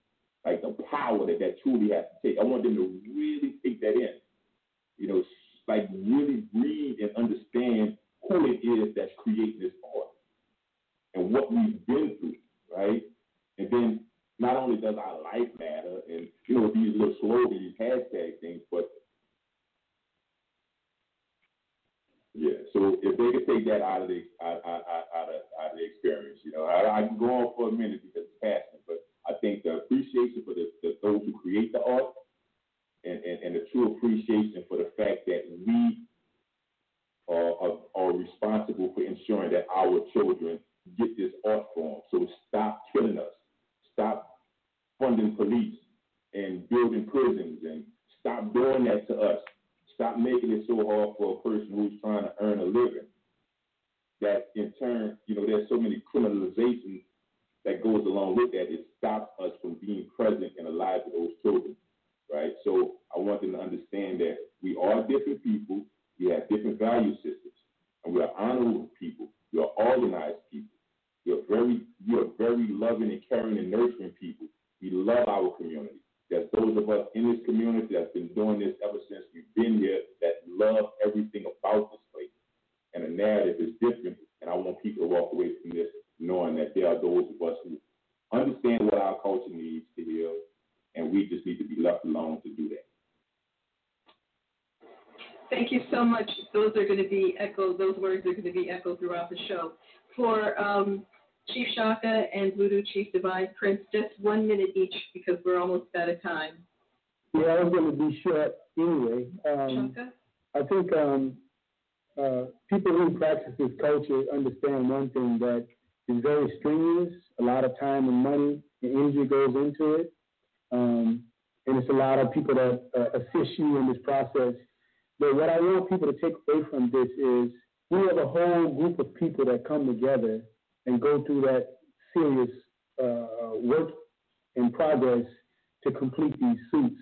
Like the power that that truly has to take. I want them to really take that in. You know, like really read and understand who it is that's creating this art and what we've been through, right? And then not only does our life matter and you know these little slogans, these hashtag things, but yeah. So if they could take that out of the out, out, out, of out of the experience, you know, I, I can go on for a minute because it's passionate, but I think the appreciation for the, the those who create the art and, and, and the true appreciation for the fact that we are, are, are responsible for ensuring that our children get this art form. So stop killing us. Stop funding police and building prisons and stop doing that to us. Stop making it so hard for a person who's trying to earn a living. That in turn, you know, there's so many criminalizations that goes along with that. It stops us from being present in the lives of those children, right? So I want them to understand that we are different people. We have different value systems, and we are honorable people. We are organized people. We are very, we are very loving and caring and nurturing people. We love our community. There's those of us in this community that's been doing this ever since we've been here that love everything about this place. And the narrative is different, and I want people to walk away from this knowing that there are those of us who understand what our culture needs to heal, and we just need to be left alone to do that. Thank you so much. Those are going to be echoed. Those words are going to be echoed throughout the show. For um, Chief Shaka and Voodoo Chief Divine Prince, just one minute each because we're almost out of time. Yeah, I was going to be short anyway. Um, Shaka? I think um, uh, people who practice this culture understand one thing that is very strenuous. A lot of time and money and energy goes into it, um, and it's a lot of people that uh, assist you in this process. But what I want people to take away from this is we have a whole group of people that come together and go through that serious uh, work in progress to complete these suits.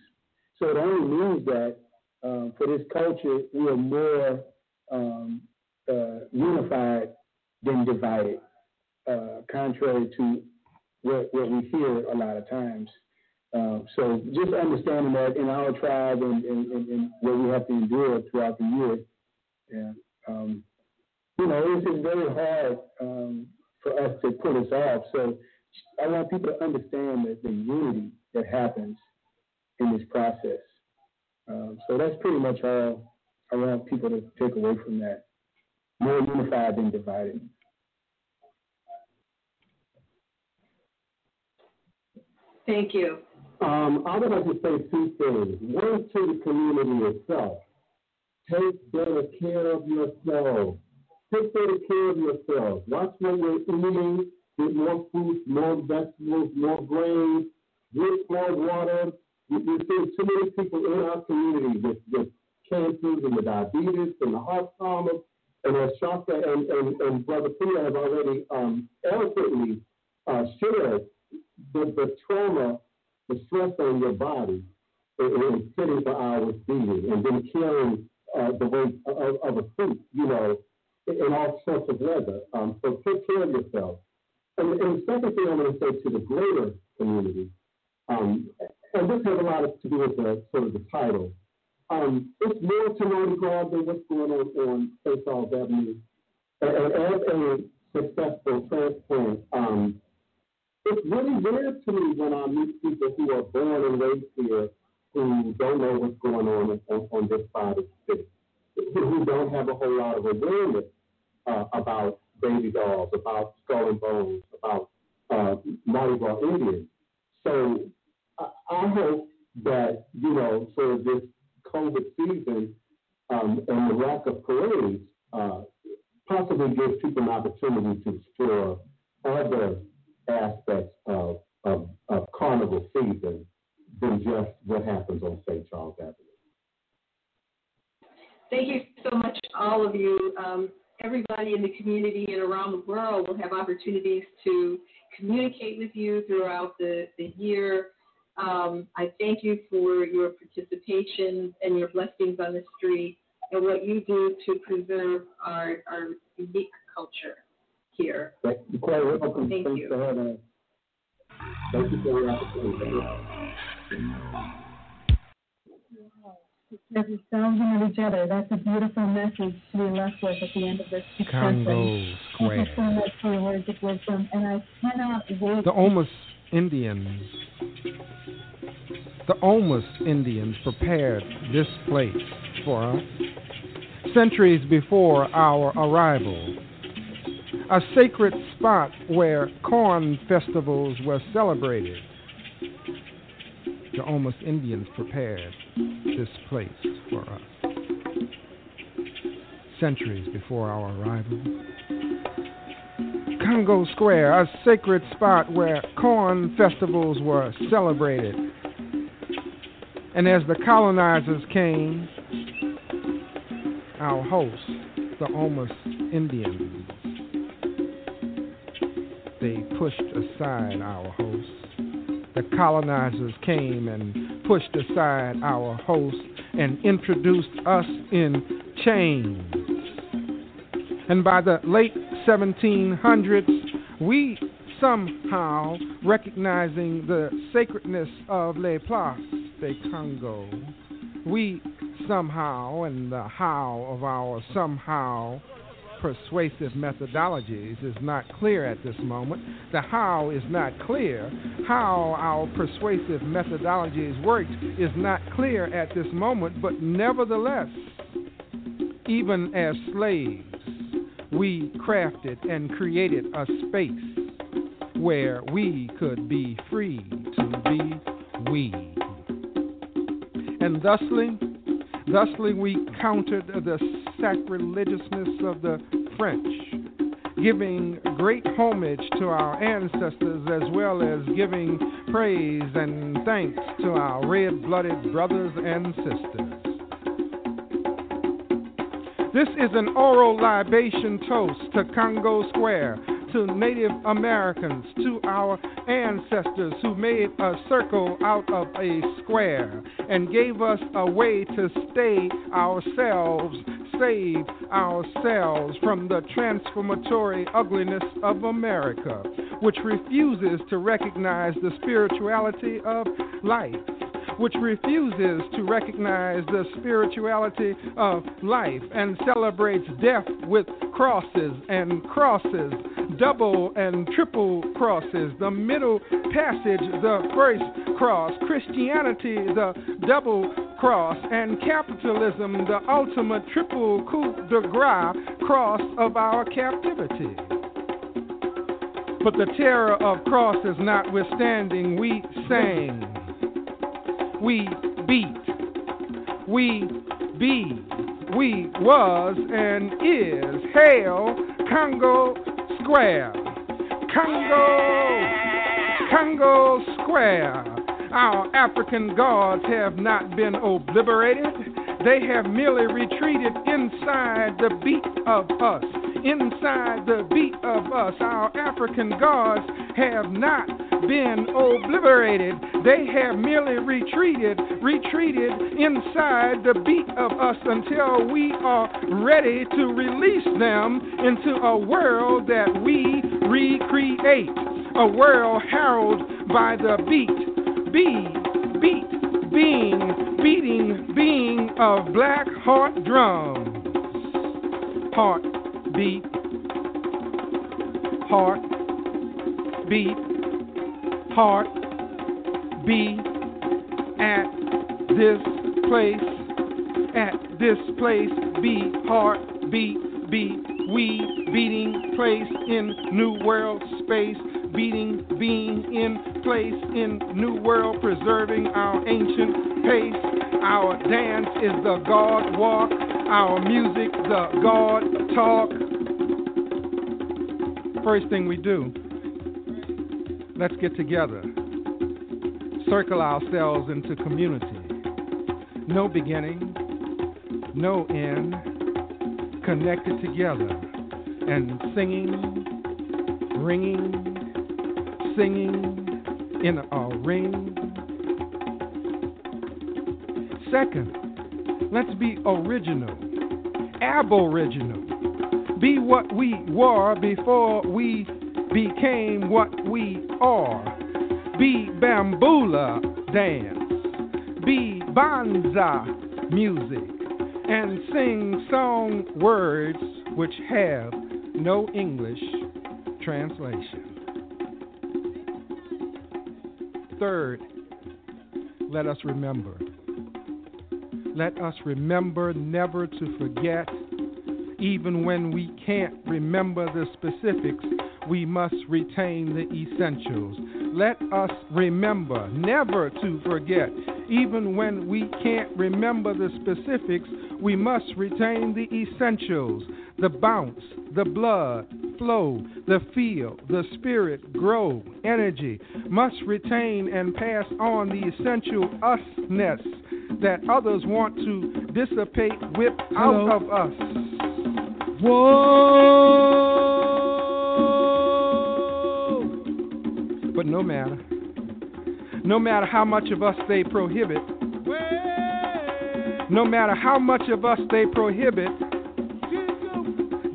So it only means that um, for this culture, we are more um, uh, unified than divided, uh, contrary to what, what we hear a lot of times. Um, so just understanding that in our tribe and, and, and, and what we have to endure throughout the year, yeah, Um, you know, it's, it's very hard for us to pull this off. So I want people to understand that the unity that happens in this process. Um, so that's pretty much all I want people to take away from that. More unified than divided. Thank you. Um, I would like to say two things. One to the community itself. Take better care of yourselves. Take better care of yourselves. Watch what we're eating. Get more fruits, more vegetables, more grains. Drink more water. We- We're seeing too many people in our community with, with cancers and the diabetes and the heart problems. And as Shaka and, and, and Brother Peter have already um, eloquently uh, shared, the, the trauma, the stress on your body is is sitting for hours beating and then carrying uh, the weight of, of a suit, you know, in, all sorts of weather. Um, so take care of yourself. And, and the second thing I want to say to the greater community, um, and this has a lot to do with the sort of the title. Um, it's more to Mardi Gras than what's going on on St. Charles Avenue. And, and as a successful transplant, um, it's really weird to me when I meet people who are born and raised here who don't know what's going on on, on this side of the city, who don't have a whole lot of awareness uh, about baby dolls, about skull and bones, about uh, Mardi Gras Indians. So I, I hope that, you know, of this COVID season um, and the lack of parades uh, possibly gives people an opportunity to explore other aspects of, of, of carnival season than just what happens on St. Charles Avenue. Thank you so much, all of you. Um, everybody in the community and around the world will have opportunities to communicate with you throughout the, the year. Um, I thank you for your participation and your blessings on the street and what you do to preserve our, our unique culture here. Thank you. Welcome. Thank Thanks you. for having us. Thank you for the opportunity. There's a thousand of each other. That's a beautiful message to be left with at the end of this discussion. Congo Square. so much for your words of wisdom, and I cannot wait. The Houmas Indians. The Houmas Indians prepared this place for us centuries before our arrival. A sacred spot where corn festivals were celebrated. The Houmas Indians prepared this place for us centuries before our arrival. Congo Square, a sacred spot where corn festivals were celebrated. And as the colonizers came, our hosts, the Houmas Indians, they pushed aside our hosts. The colonizers came and pushed aside our hosts and introduced us in chains. And by the late 1700s, we somehow, recognizing the sacredness of Les Places de Congo, we somehow, and the how of our somehow persuasive methodologies is not clear at this moment. The how is not clear. How our persuasive methodologies worked is not clear at this moment, but nevertheless, even as slaves, we crafted and created a space where we could be free to be we. And thusly, thusly we countered the sacrilegiousness of the French, giving great homage to our ancestors as well as giving praise and thanks to our red blooded brothers and sisters. This is an oral libation toast to Congo Square, to Native Americans, to our ancestors who made a circle out of a square and gave us a way to stay ourselves, save ourselves from the transformatory ugliness of America, which refuses to recognize the spirituality of life which refuses to recognize the spirituality of life and celebrates death with crosses and crosses, double and triple crosses, the middle passage, the first cross, Christianity, the double cross, and capitalism, the ultimate triple coup de grace cross of our captivity. But the terror of crosses notwithstanding, we sang, we beat, we be, we was and is. Hail Congo Square, Congo, Congo Square. Our African gods have not been obliterated. They have merely retreated inside the beat of us. Inside the beat of us, our African gods have not been obliterated. They have merely retreated, retreated inside the beat of us until we are ready to release them into a world that we recreate. A world heralded by the beat, be, beat, being, beating, being of black heart drums. Heart, beat, heart, beat, heart, be at this place, at this place, be heart, beat, beat, we beating place in new world space, beating being in place in new world, preserving our ancient pace. Our dance is the God walk, our music the God talk. First thing we do, let's get together, circle ourselves into community. No beginning, no end, connected together and singing, ringing, singing in a ring. Second, let's be original, aboriginal. Be what we were before we became what we are. Be bambula dance. Be banza music. And sing song words which have no English translation. Third, let us remember. Let us remember never to forget. Even when we can't remember the specifics, we must retain the essentials. Let us remember never to forget. Even when we can't remember the specifics, we must retain the essentials the bounce, the blood, flow, the feel, the spirit, grow, energy. Must retain and pass on the essential usness that others want to dissipate, whip out of us. Whoa! But no matter, no matter how much of us they prohibit, no matter how much of us they prohibit,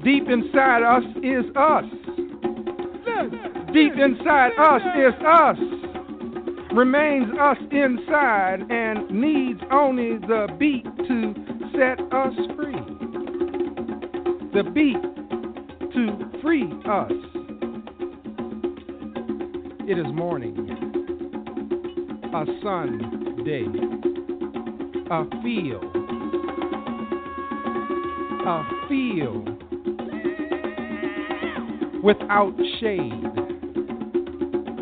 deep inside us is us. Deep inside us is us. Remains us inside and needs only the beat to set us free. The beat to free us. It is morning, a Sunday, a field, a field without shade,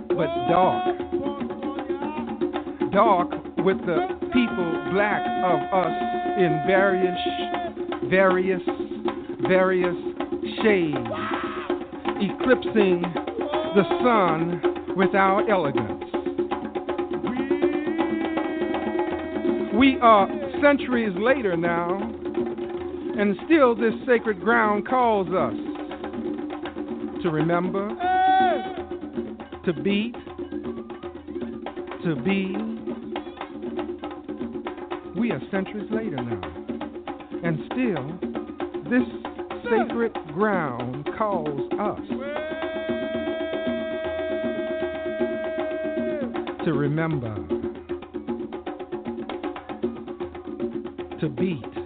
but dark. Dark with the people black of us in various, various, various shades, eclipsing the sun with our elegance. We are centuries later now, and still this sacred ground calls us to remember, to beat, to be. We are centuries later now. And still, this sacred ground calls us to remember, to beat,